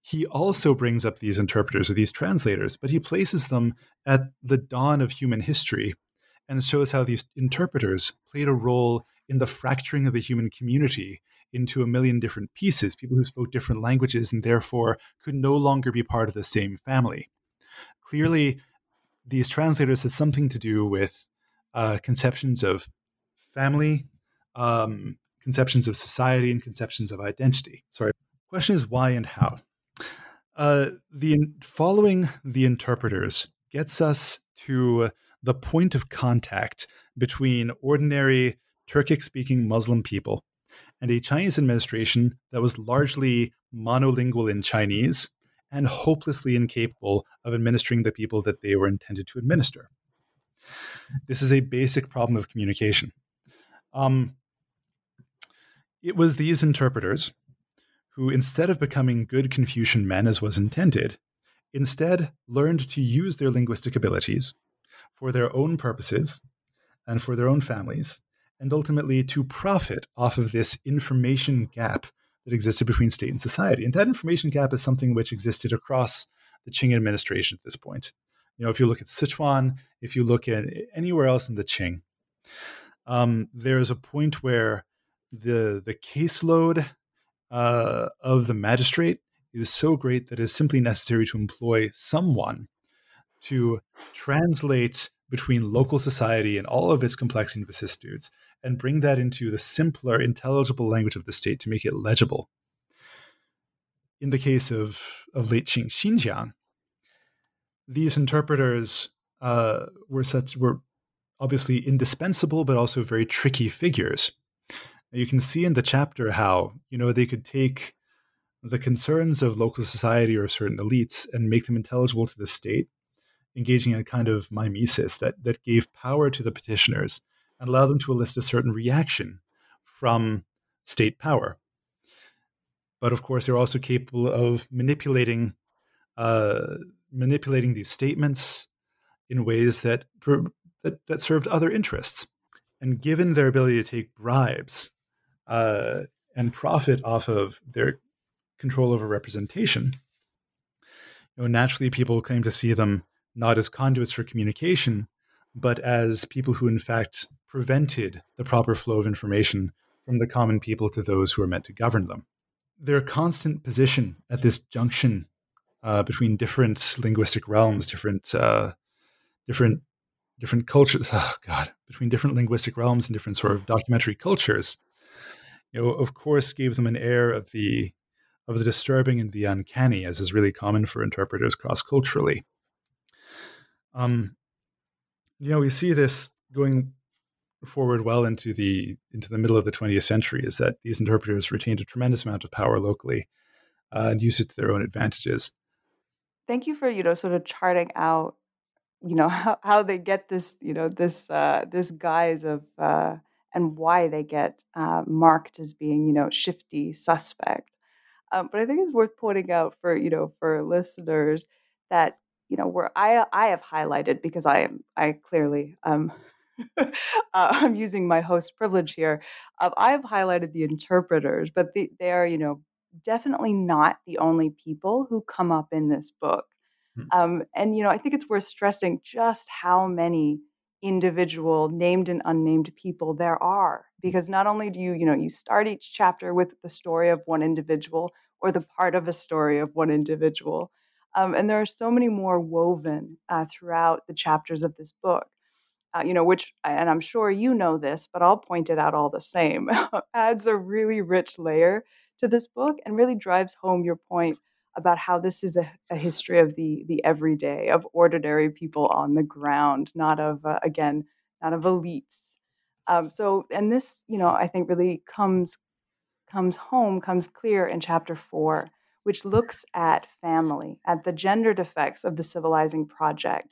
he also brings up these interpreters or these translators, but he places them at the dawn of human history and shows how these interpreters played a role in the fracturing of the human community into a million different pieces, people who spoke different languages and therefore could no longer be part of the same family. Clearly, these translators had something to do with uh, conceptions of family, um, conceptions of society, and conceptions of identity. Sorry. Question is why and how. Uh, the following the interpreters gets us to the point of contact between ordinary Turkic-speaking Muslim people and a Chinese administration that was largely monolingual in Chinese and hopelessly incapable of administering the people that they were intended to administer. This is a basic problem of communication. Um, it was these interpreters who, instead of becoming good Confucian men as was intended, instead learned to use their linguistic abilities for their own purposes and for their own families, and ultimately to profit off of this information gap that existed between state and society. And that information gap is something which existed across the Qing administration at this point. You know, if you look at Sichuan, if you look at anywhere else in the Qing, um, there's a point where the the caseload uh, of the magistrate is so great that it is simply necessary to employ someone to translate between local society and all of its complexity and vicissitudes and bring that into the simpler, intelligible language of the state to make it legible. In the case of, of late Qing Xinjiang, these interpreters uh, were such were obviously indispensable, but also very tricky figures. you can see in the chapter how you know they could take the concerns of local society or certain elites and make them intelligible to the state, engaging in a kind of mimesis that that gave power to the petitioners and allowed them to elicit a certain reaction from state power. But of course, they're also capable of manipulating uh, manipulating these statements in ways that, that that served other interests. And given their ability to take bribes uh, and profit off of their control over representation, you know, naturally people claim to see them not as conduits for communication, but as people who, in fact, prevented the proper flow of information from the common people to those who are meant to govern them. Their constant position at this junction uh, between different linguistic realms, different uh, different different cultures. Oh God, between different linguistic realms and different sort of documentary cultures, you know, of course, gave them an air of the of the disturbing and the uncanny, as is really common for interpreters cross culturally. Um, you know, we see this going forward well into the into the middle of the 20th century is that these interpreters retained a tremendous amount of power locally uh, and used it to their own advantages thank you for you know sort of charting out you know how, how they get this you know this uh, this guise of uh, and why they get uh, marked as being you know shifty suspect um, but i think it's worth pointing out for you know for listeners that you know where i i have highlighted because i am i clearly um uh, i'm using my host privilege here uh, i've highlighted the interpreters but the, they are you know definitely not the only people who come up in this book. Hmm. Um, and, you know, I think it's worth stressing just how many individual named and unnamed people there are because not only do you you know you start each chapter with the story of one individual or the part of a story of one individual um, and there are so many more woven uh, throughout the chapters of this book uh, you know which and i'm sure you know this but i'll point it out all the same adds a really rich layer to this book and really drives home your point about how this is a, a history of the the everyday of ordinary people on the ground not of uh, again not of elites um, so and this you know i think really comes comes home comes clear in chapter four which looks at family at the gendered effects of the civilizing project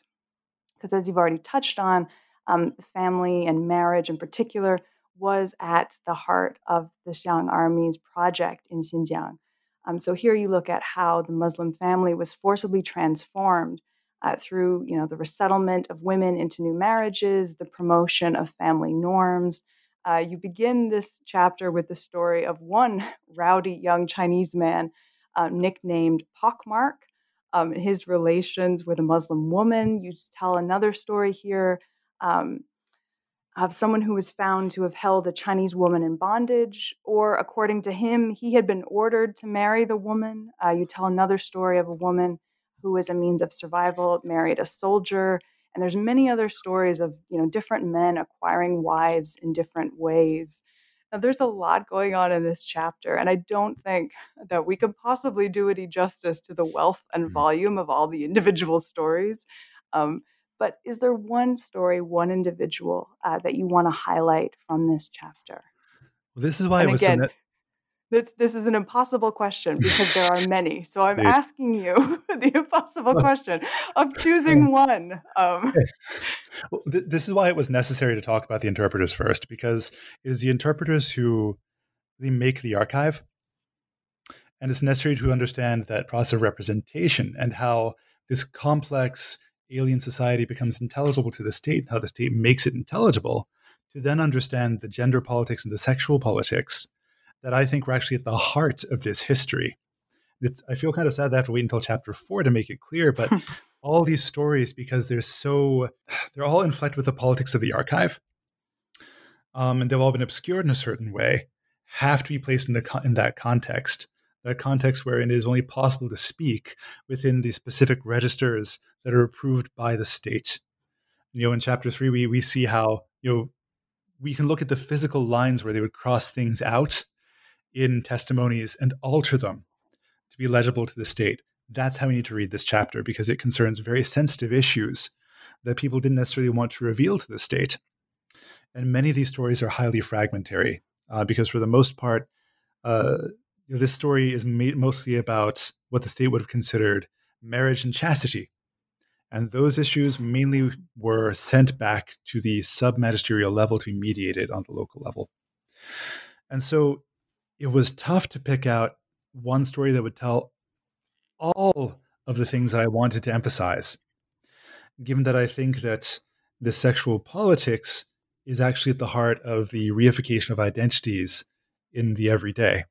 because as you've already touched on um, family and marriage in particular was at the heart of the Xiang Army's project in Xinjiang. Um, so here you look at how the Muslim family was forcibly transformed uh, through, you know, the resettlement of women into new marriages, the promotion of family norms. Uh, you begin this chapter with the story of one rowdy young Chinese man uh, nicknamed Pockmark, um, his relations with a Muslim woman. You tell another story here um, of someone who was found to have held a Chinese woman in bondage, or according to him, he had been ordered to marry the woman. Uh, you tell another story of a woman who, as a means of survival, married a soldier. And there's many other stories of you know different men acquiring wives in different ways. Now, there's a lot going on in this chapter, and I don't think that we could possibly do any justice to the wealth and mm-hmm. volume of all the individual stories. Um, but is there one story, one individual uh, that you want to highlight from this chapter? Well, this is why and it was again, so this, this is an impossible question because there are many. So I'm Dude. asking you the impossible question of choosing one. Um, well, th- this is why it was necessary to talk about the interpreters first, because it is the interpreters who they make the archive. And it's necessary to understand that process of representation and how this complex alien society becomes intelligible to the state, and how the state makes it intelligible, to then understand the gender politics and the sexual politics that I think were actually at the heart of this history. It's, I feel kind of sad that I have to wait until chapter four to make it clear, but all these stories, because they're so, they're all inflected with the politics of the archive, um, and they've all been obscured in a certain way, have to be placed in the in that context that context wherein it is only possible to speak within the specific registers that are approved by the state. You know, in chapter three, we we see how you know we can look at the physical lines where they would cross things out in testimonies and alter them to be legible to the state. That's how we need to read this chapter because it concerns very sensitive issues that people didn't necessarily want to reveal to the state. And many of these stories are highly fragmentary uh, because for the most part, uh, you know, this story is mostly about what the state would have considered marriage and chastity. And those issues mainly were sent back to the sub magisterial level to be mediated on the local level. And so it was tough to pick out one story that would tell all of the things that I wanted to emphasize, given that I think that the sexual politics is actually at the heart of the reification of identities in the everyday.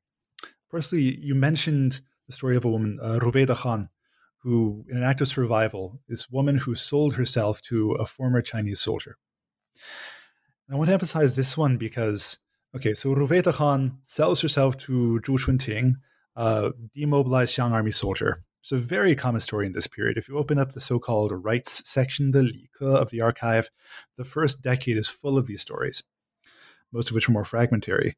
Firstly, you mentioned the story of a woman, uh, Rubeida Khan, who, in an act of survival, this woman who sold herself to a former Chinese soldier. And I want to emphasize this one because, okay, so Rubeida Khan sells herself to Zhu Chunting, a demobilized Xiang army soldier. It's a very common story in this period. If you open up the so called rites section, the Li of the archive, the first decade is full of these stories, most of which are more fragmentary.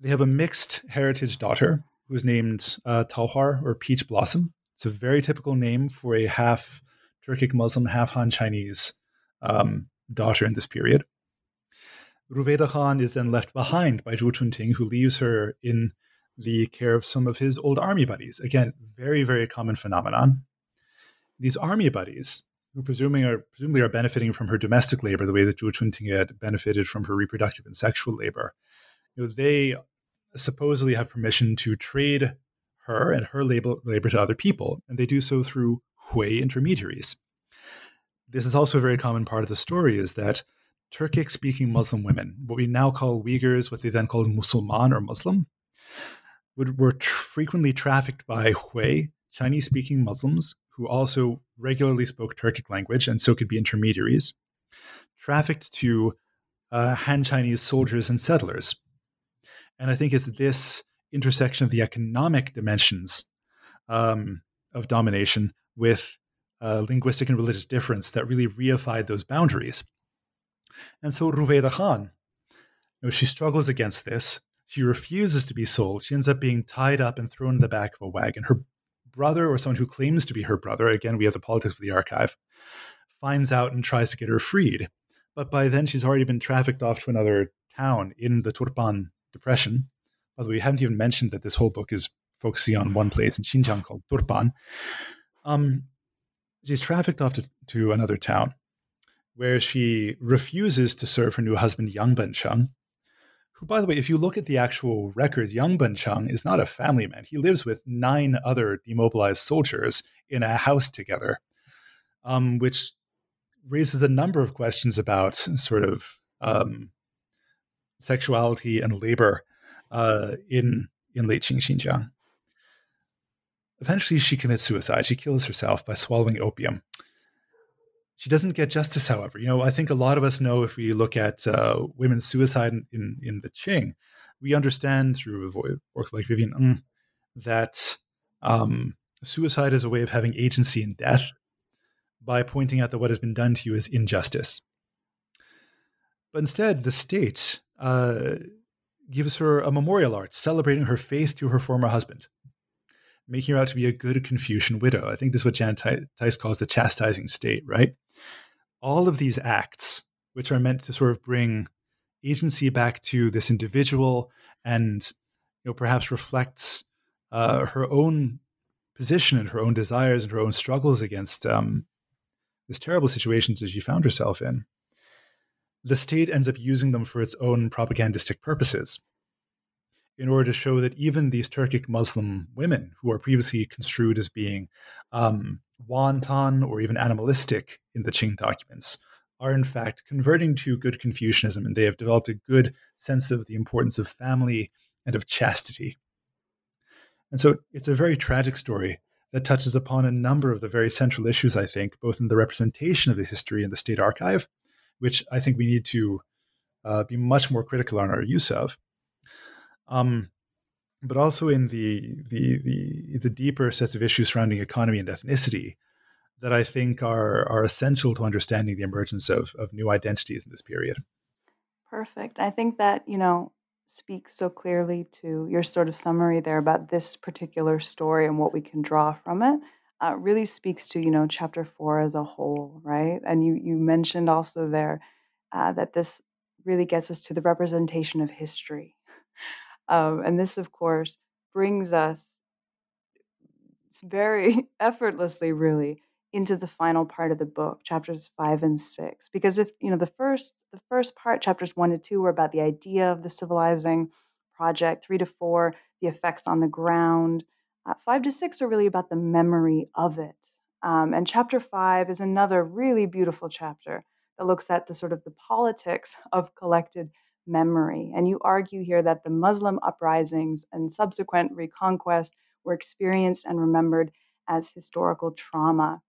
They have a mixed heritage daughter who's named uh, Tauhar or Peach Blossom. It's a very typical name for a half Turkic Muslim, half Han Chinese um, daughter in this period. Ruveda Khan is then left behind by Zhu Chunting, who leaves her in the care of some of his old army buddies. Again, very, very common phenomenon. These army buddies, who presumably are, presumably are benefiting from her domestic labor the way that Zhu Chunting had benefited from her reproductive and sexual labor, you know, they supposedly have permission to trade her and her labor, labor to other people, and they do so through Hui intermediaries. This is also a very common part of the story is that Turkic speaking Muslim women, what we now call Uyghurs, what they then called Musulman or Muslim, would, were tr- frequently trafficked by Hui, Chinese speaking Muslims, who also regularly spoke Turkic language and so could be intermediaries, trafficked to uh, Han Chinese soldiers and settlers and I think it's this intersection of the economic dimensions um, of domination with uh, linguistic and religious difference that really reified those boundaries. And so Ruveida Khan, you know, she struggles against this. She refuses to be sold. She ends up being tied up and thrown in the back of a wagon. Her brother, or someone who claims to be her brother, again, we have the politics of the archive, finds out and tries to get her freed. But by then, she's already been trafficked off to another town in the Turpan depression. By the way, we haven't even mentioned that this whole book is focusing on one place in Xinjiang called Turpan. Um, she's trafficked off to, to another town where she refuses to serve her new husband, Yang Bencheng, who, by the way, if you look at the actual record, Yang Bencheng is not a family man. He lives with nine other demobilized soldiers in a house together, um, which raises a number of questions about sort of um, sexuality and labor uh, in in late Qing Xinjiang. Eventually, she commits suicide. She kills herself by swallowing opium. She doesn't get justice, however. You know, I think a lot of us know if we look at uh, women's suicide in, in, in the Qing, we understand through work like Vivien Ng that um, suicide is a way of having agency in death by pointing out that what has been done to you is injustice. But instead, the state uh, gives her a memorial art celebrating her faith to her former husband, making her out to be a good Confucian widow. I think this is what Janet Theiss calls the chastising state, right? All of these acts, which are meant to sort of bring agency back to this individual and you know perhaps reflects uh, her own position and her own desires and her own struggles against um, this terrible situations that she found herself in the state ends up using them for its own propagandistic purposes in order to show that even these Turkic Muslim women, who are previously construed as being um, wanton or even animalistic in the Qing documents, are in fact converting to good Confucianism and they have developed a good sense of the importance of family and of chastity. And so it's a very tragic story that touches upon a number of the very central issues, I think, both in the representation of the history in the state archive which I think we need to uh, be much more critical on our use of. Um, but also in the, the the the deeper sets of issues surrounding economy and ethnicity that I think are are essential to understanding the emergence of of new identities in this period. Perfect. I think that you know speaks so clearly to your sort of summary there about this particular story and what we can draw from it uh, really speaks to you know chapter four as a whole, right? And you you mentioned also there uh, that this really gets us to the representation of history. Um, and this, of course, brings us very effortlessly, really, into the final part of the book, chapters five and six. Because if you know the first the first part, chapters one to two, were about the idea of the civilizing project. Three to four, the effects on the ground. Uh, five to six are really about the memory of it. Um, and chapter five is another really beautiful chapter that looks at the sort of the politics of collected memory. And you argue here that the Muslim uprisings and subsequent reconquest were experienced and remembered as historical trauma.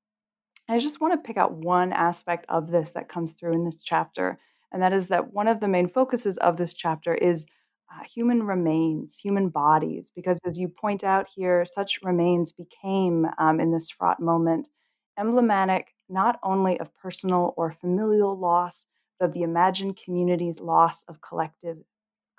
I just want to pick out one aspect of this that comes through in this chapter, and that is that one of the main focuses of this chapter is uh, human remains, human bodies, because as you point out here, such remains became, um, in this fraught moment, emblematic not only of personal or familial loss, but of the imagined community's loss of collective,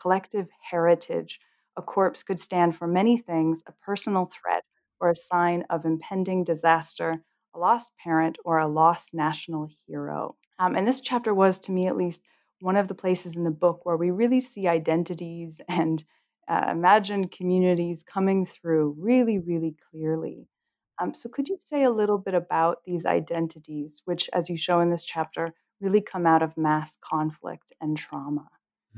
collective heritage. A corpse could stand for many things a personal threat or a sign of impending disaster, a lost parent, or a lost national hero. Um, and this chapter was, to me at least, one of the places in the book where we really see identities and uh, imagined communities coming through really, really clearly. Um, so, could you say a little bit about these identities, which, as you show in this chapter, really come out of mass conflict and trauma?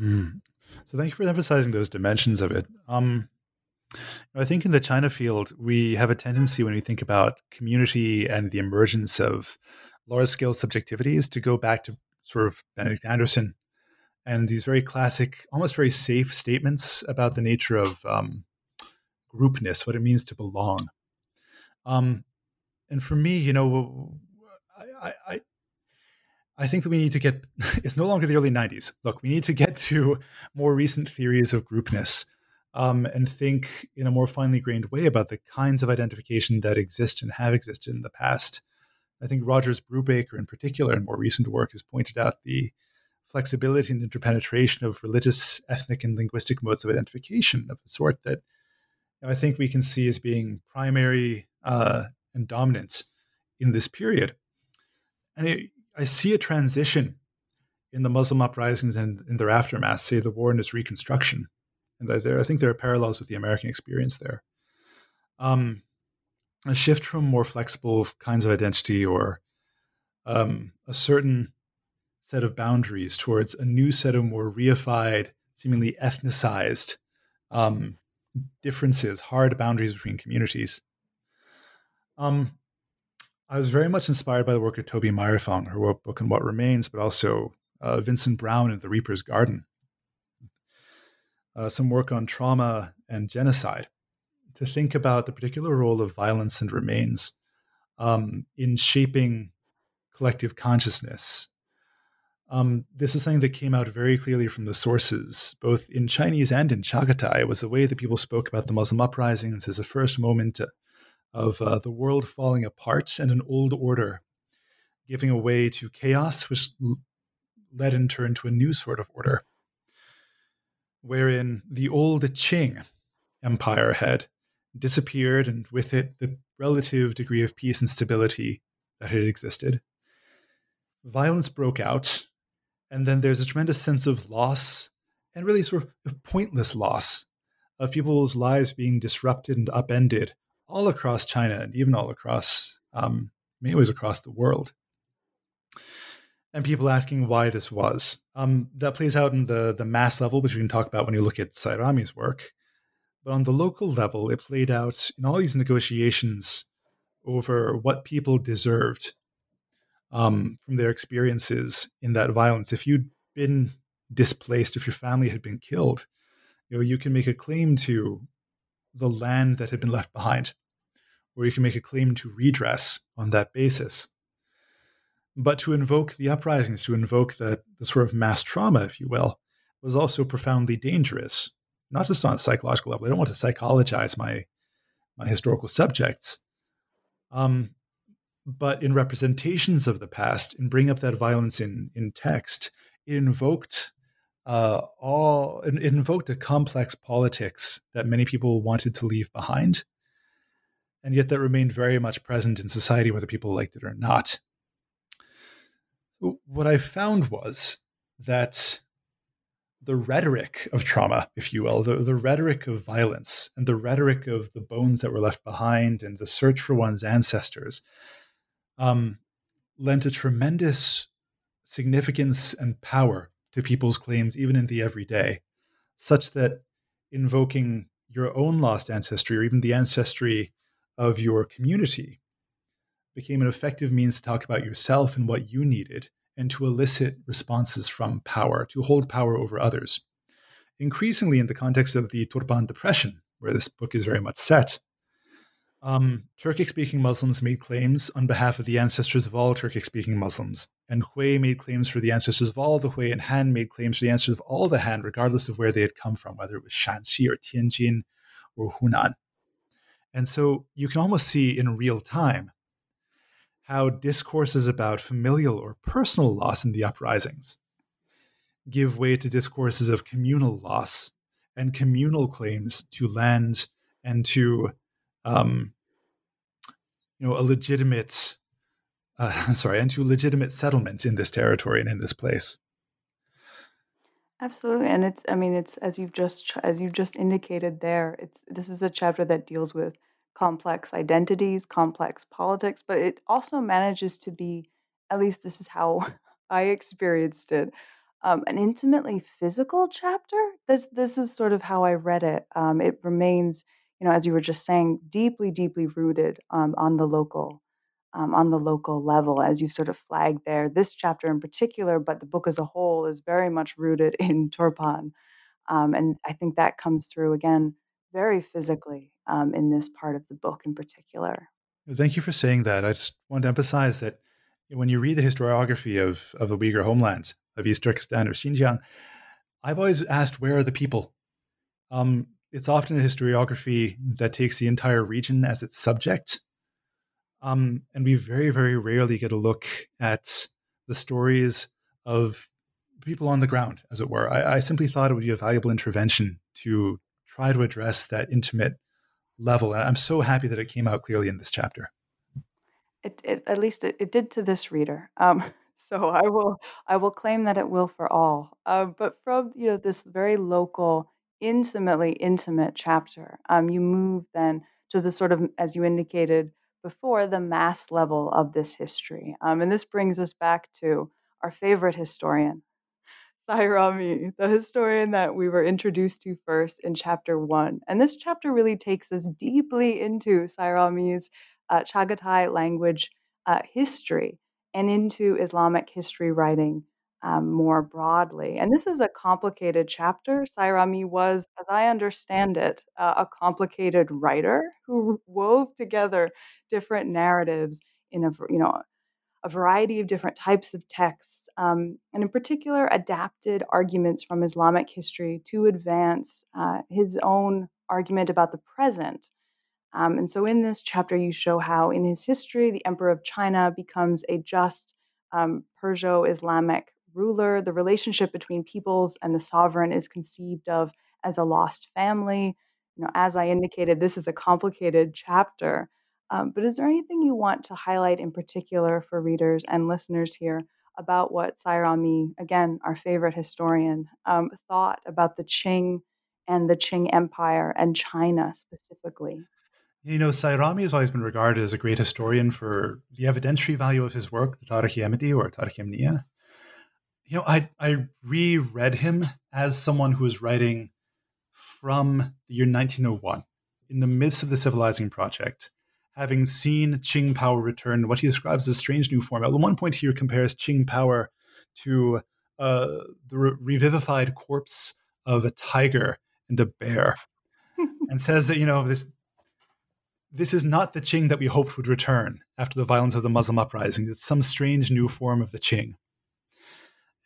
Mm. So, thank you for emphasizing those dimensions of it. Um, I think in the China field, we have a tendency when we think about community and the emergence of large scale subjectivities to go back to sort of Benedict Anderson and these very classic, almost very safe statements about the nature of um, groupness, what it means to belong. Um, and for me, you know, I, I, I think that we need to get, it's no longer the early 90s. Look, we need to get to more recent theories of groupness um, and think in a more finely grained way about the kinds of identification that exist and have existed in the past. I think Rogers Brubaker, in particular, in more recent work, has pointed out the flexibility and interpenetration of religious, ethnic, and linguistic modes of identification of the sort that you know, I think we can see as being primary uh, and dominant in this period. And it, I see a transition in the Muslim uprisings and in their aftermath, say the war and its reconstruction. And there, I think there are parallels with the American experience there. Um, a shift from more flexible kinds of identity or um, a certain set of boundaries towards a new set of more reified, seemingly ethnicized um, differences, hard boundaries between communities. Um, I was very much inspired by the work of Tobie Meyer-Fong, her book and What Remains, but also uh, Vincent Brown and The Reaper's Garden. Uh, some work on trauma and genocide to think about the particular role of violence and remains um, in shaping collective consciousness. Um, this is something that came out very clearly from the sources, both in Chinese and in Chagatai. It was the way that people spoke about the Muslim uprisings as a first moment of uh, the world falling apart and an old order giving way to chaos, which led in turn to a new sort of order, wherein the old Qing Empire had disappeared, and with it, the relative degree of peace and stability that had existed. Violence broke out, and then there's a tremendous sense of loss and really sort of pointless loss of people's lives being disrupted and upended all across China and even all across, um, many ways across the world. And people asking why this was. Um, that plays out in the, the mass level, which we can talk about when you look at Sairami's work. But on the local level, it played out in all these negotiations over what people deserved um, from their experiences in that violence. If you'd been displaced, if your family had been killed, you know, you can make a claim to the land that had been left behind, or you can make a claim to redress on that basis. But to invoke the uprisings, to invoke the, the sort of mass trauma, if you will, was also profoundly dangerous not just on a psychological level. I don't want to psychologize my my historical subjects, um, but in representations of the past, in bringing up that violence in in text, it invoked uh, all it invoked a complex politics that many people wanted to leave behind, and yet that remained very much present in society, whether people liked it or not. What I found was that the rhetoric of trauma, if you will, the, the rhetoric of violence and the rhetoric of the bones that were left behind and the search for one's ancestors um, lent a tremendous significance and power to people's claims, even in the everyday, such that invoking your own lost ancestry or even the ancestry of your community became an effective means to talk about yourself and what you needed and to elicit responses from power, to hold power over others. Increasingly, in the context of the Turpan Depression, where this book is very much set, um, Turkic speaking Muslims made claims on behalf of the ancestors of all Turkic speaking Muslims, and Hui made claims for the ancestors of all the Hui, and Han made claims for the ancestors of all the Han, regardless of where they had come from, whether it was Shanxi or Tianjin or Hunan. And so you can almost see in real time how discourses about familial or personal loss in the uprisings. Give way to discourses of communal loss and communal claims to land and to um, you know a legitimate uh, sorry and to legitimate settlement in this territory and in this place. Absolutely and it's i mean it's as you've just as you've just indicated there it's this is a chapter that deals with complex identities, complex politics, but it also manages to be, at least this is how I experienced it, um, an intimately physical chapter. This this is sort of how I read it. Um, it remains, you know, as you were just saying, deeply, deeply rooted um, on the local, um, on the local level, as you've sort of flagged there. This chapter in particular, but the book as a whole, is very much rooted in Turpan, um, and I think that comes through again very physically um, in this part of the book in particular. Thank you for saying that. I just want to emphasize that when you read the historiography of, of the Uyghur homeland, of East Turkestan or Xinjiang, I've always asked, where are the people? Um, it's often a historiography that takes the entire region as its subject. Um, and we very, very rarely get a look at the stories of people on the ground, as it were. I, I simply thought it would be a valuable intervention to try to address that intimate level. And I'm so happy that it came out clearly in this chapter. It, it at least it, it, did to this reader. Um, so I will I will claim that it will for all. Uh, but from you know this very local, intimately intimate chapter, um, you move then to the sort of as you indicated before the mass level of this history. Um, and this brings us back to our favorite historian, Sairami, the historian that we were introduced to first in chapter one. And this chapter really takes us deeply into Sairami's uh, Chagatai language uh, history and into Islamic history writing um, more broadly. And this is a complicated chapter. Sairami was, as I understand it, uh, a complicated writer who wove together different narratives in a you know a variety of different types of texts, um, and in particular, adapted arguments from Islamic history to advance uh, his own argument about the present. Um, and so, in this chapter, you show how, in his history, the Emperor of China becomes a just um, Perso Islamic ruler. The relationship between peoples and the sovereign is conceived of as a lost family. You know, as I indicated, this is a complicated chapter. Um, but is there anything you want to highlight in particular for readers and listeners here about what Sairami, again, our favorite historian, um, thought about the Qing and the Qing Empire and China specifically? You know, Sairami has always been regarded as a great historian for the evidentiary value of his work, the Tarikh or Tarikh. You know, I, I reread him as someone who was writing from the year 1901 in the midst of the civilizing project having seen Qing power return, what he describes as a strange new form. At one point, he compares Qing power to uh, the re- revivified corpse of a tiger and a bear, and says that you know this this is not the Qing that we hoped would return after the violence of the Muslim uprising. It's some strange new form of the Qing.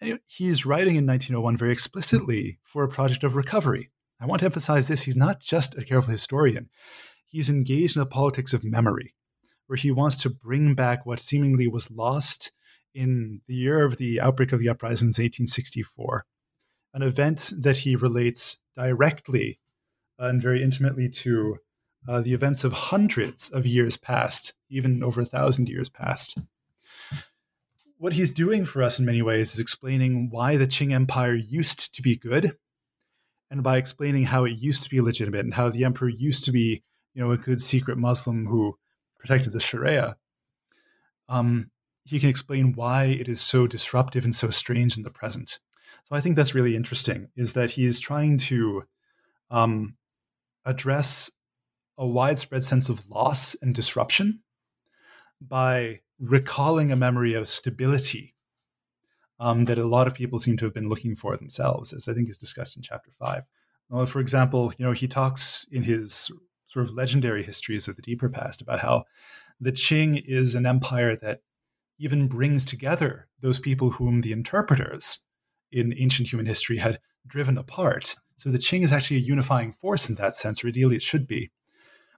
And he's writing in 1901 very explicitly for a project of recovery. I want to emphasize this. He's not just a careful historian he's engaged in the politics of memory, where he wants to bring back what seemingly was lost in the year of the outbreak of the uprisings, 1864, an event that he relates directly and very intimately to uh, the events of hundreds of years past, even over a thousand years past. what he's doing for us in many ways is explaining why the Qing Empire used to be good, and by explaining how it used to be legitimate and how the emperor used to be, you know, a good secret Muslim who protected the Sharia. Um, he can explain why it is so disruptive and so strange in the present. So I think that's really interesting. Is that he's trying to um, address a widespread sense of loss and disruption by recalling a memory of stability um, that a lot of people seem to have been looking for themselves, as I think is discussed in chapter five. Well, for example, you know, he talks in his sort of legendary histories of the deeper past about how the Qing is an empire that even brings together those people whom the interpreters in ancient human history had driven apart. So the Qing is actually a unifying force in that sense, or ideally it should be.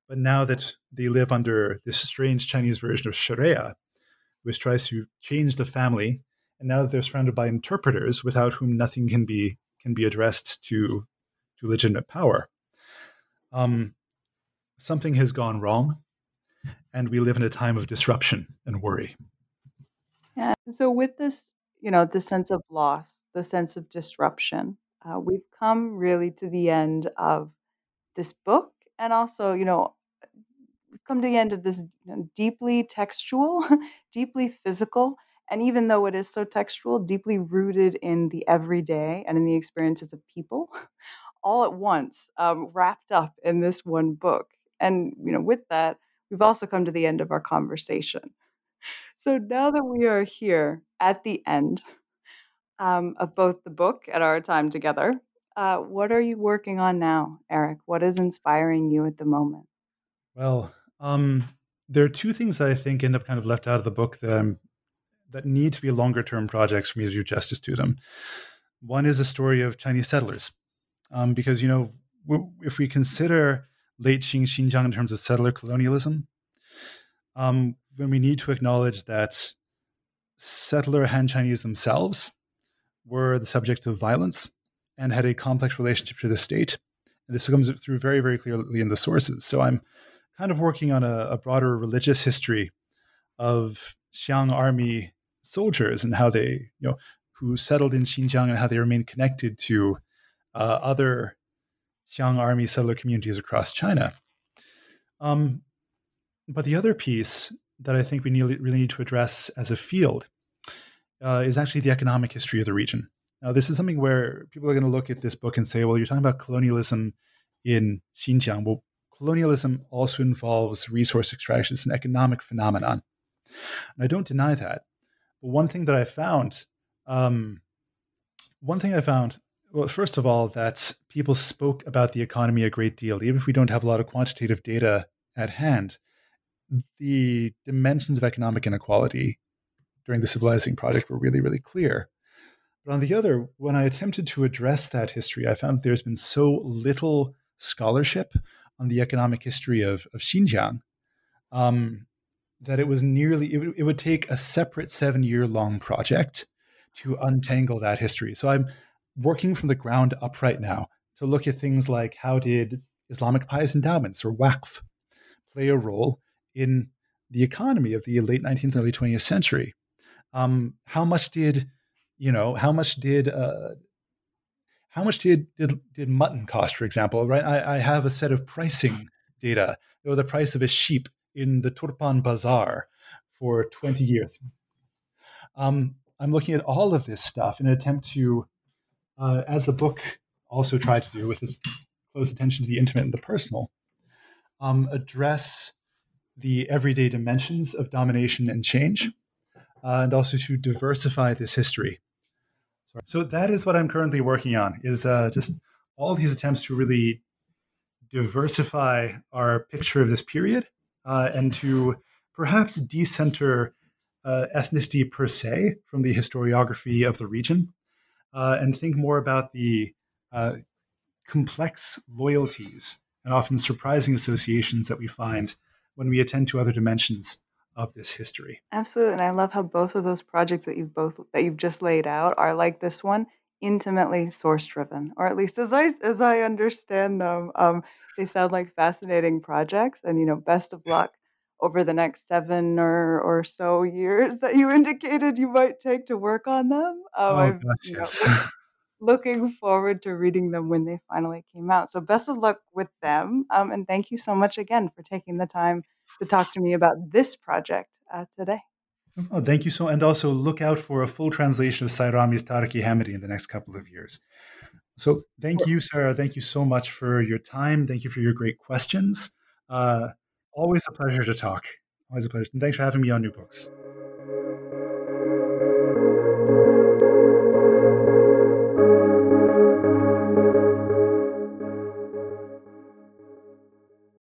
But now that they live under this strange Chinese version of Sharia, which tries to change the family, and now that they're surrounded by interpreters without whom nothing can be can be addressed to to legitimate power, um, something has gone wrong, and we live in a time of disruption and worry. Yeah. So with this, you know, the sense of loss, the sense of disruption, uh, we've come really to the end of this book, and also, you know, we've come to the end of this you know, deeply textual, deeply physical, and even though it is so textual, deeply rooted in the everyday and in the experiences of people, all at once, um, wrapped up in this one book. And you know, with that, we've also come to the end of our conversation. So now that we are here at the end um, of both the book and our time together, uh, what are you working on now, Eric? What is inspiring you at the moment? Well, um, there are two things that I think end up kind of left out of the book that I'm, that need to be longer term projects for me to do justice to them. One is a story of Chinese settlers, um, because you know if we consider late Qing Xinjiang in terms of settler colonialism, um, when we need to acknowledge that settler Han Chinese themselves were the subject of violence and had a complex relationship to the state. And this comes through very, very clearly in the sources. So I'm kind of working on a, a broader religious history of Xiang army soldiers and how they, you know, who settled in Xinjiang and how they remain connected to uh, other Xiang army settler communities across China. Um, but the other piece that I think we need, really need to address as a field uh, is actually the economic history of the region. Now, this is something where people are going to look at this book and say, well, you're talking about colonialism in Xinjiang. Well, colonialism also involves resource extraction. It's an economic phenomenon. And I don't deny that. But one thing that I found, um, one thing I found, well, first of all, that people spoke about the economy a great deal, even if we don't have a lot of quantitative data at hand. The dimensions of economic inequality during the civilizing project were really, really clear. But on the other, when I attempted to address that history, I found there's been so little scholarship on the economic history of, of Xinjiang um, that it was nearly, it, it would take a separate seven year long project to untangle that history. So I'm working from the ground up right now to look at things like how did Islamic pious endowments or Waqf play a role in the economy of the late 19th and early 20th century? Um, how much did you know how much did uh, how much did, did did mutton cost, for example? Right, I, I have a set of pricing data. Know, the price of a sheep in the Turpan Bazaar for 20 years. Um, I'm looking at all of this stuff in an attempt to, uh, as the book also tried to do with this close attention to the intimate and the personal, um, address the everyday dimensions of domination and change uh, and also to diversify this history. So that is what I'm currently working on is uh, just all these attempts to really diversify our picture of this period uh, and to perhaps decenter uh, ethnicity per se from the historiography of the region and think more about the uh, complex loyalties and often surprising associations that we find when we attend to other dimensions of this history. Absolutely, and I love how both of those projects that you've both that you've just laid out are like this one, intimately source driven, or at least as I as I understand them, um, they sound like fascinating projects. And you know, best of luck over the next seven or, or so years that you indicated you might take to work on them. Um, oh, you know, looking forward to reading them when they finally came out. So, best of luck with them. Um, and thank you so much again for taking the time to talk to me about this project uh, today. Oh, thank you so, and also look out for a full translation of Sairami's Tarikh-i Hamidi in the next couple of years. So, thank you, Sarah. Thank you so much for your time. Thank you for your great questions. Uh, always a pleasure to talk. Always a pleasure. And thanks for having me on New Books.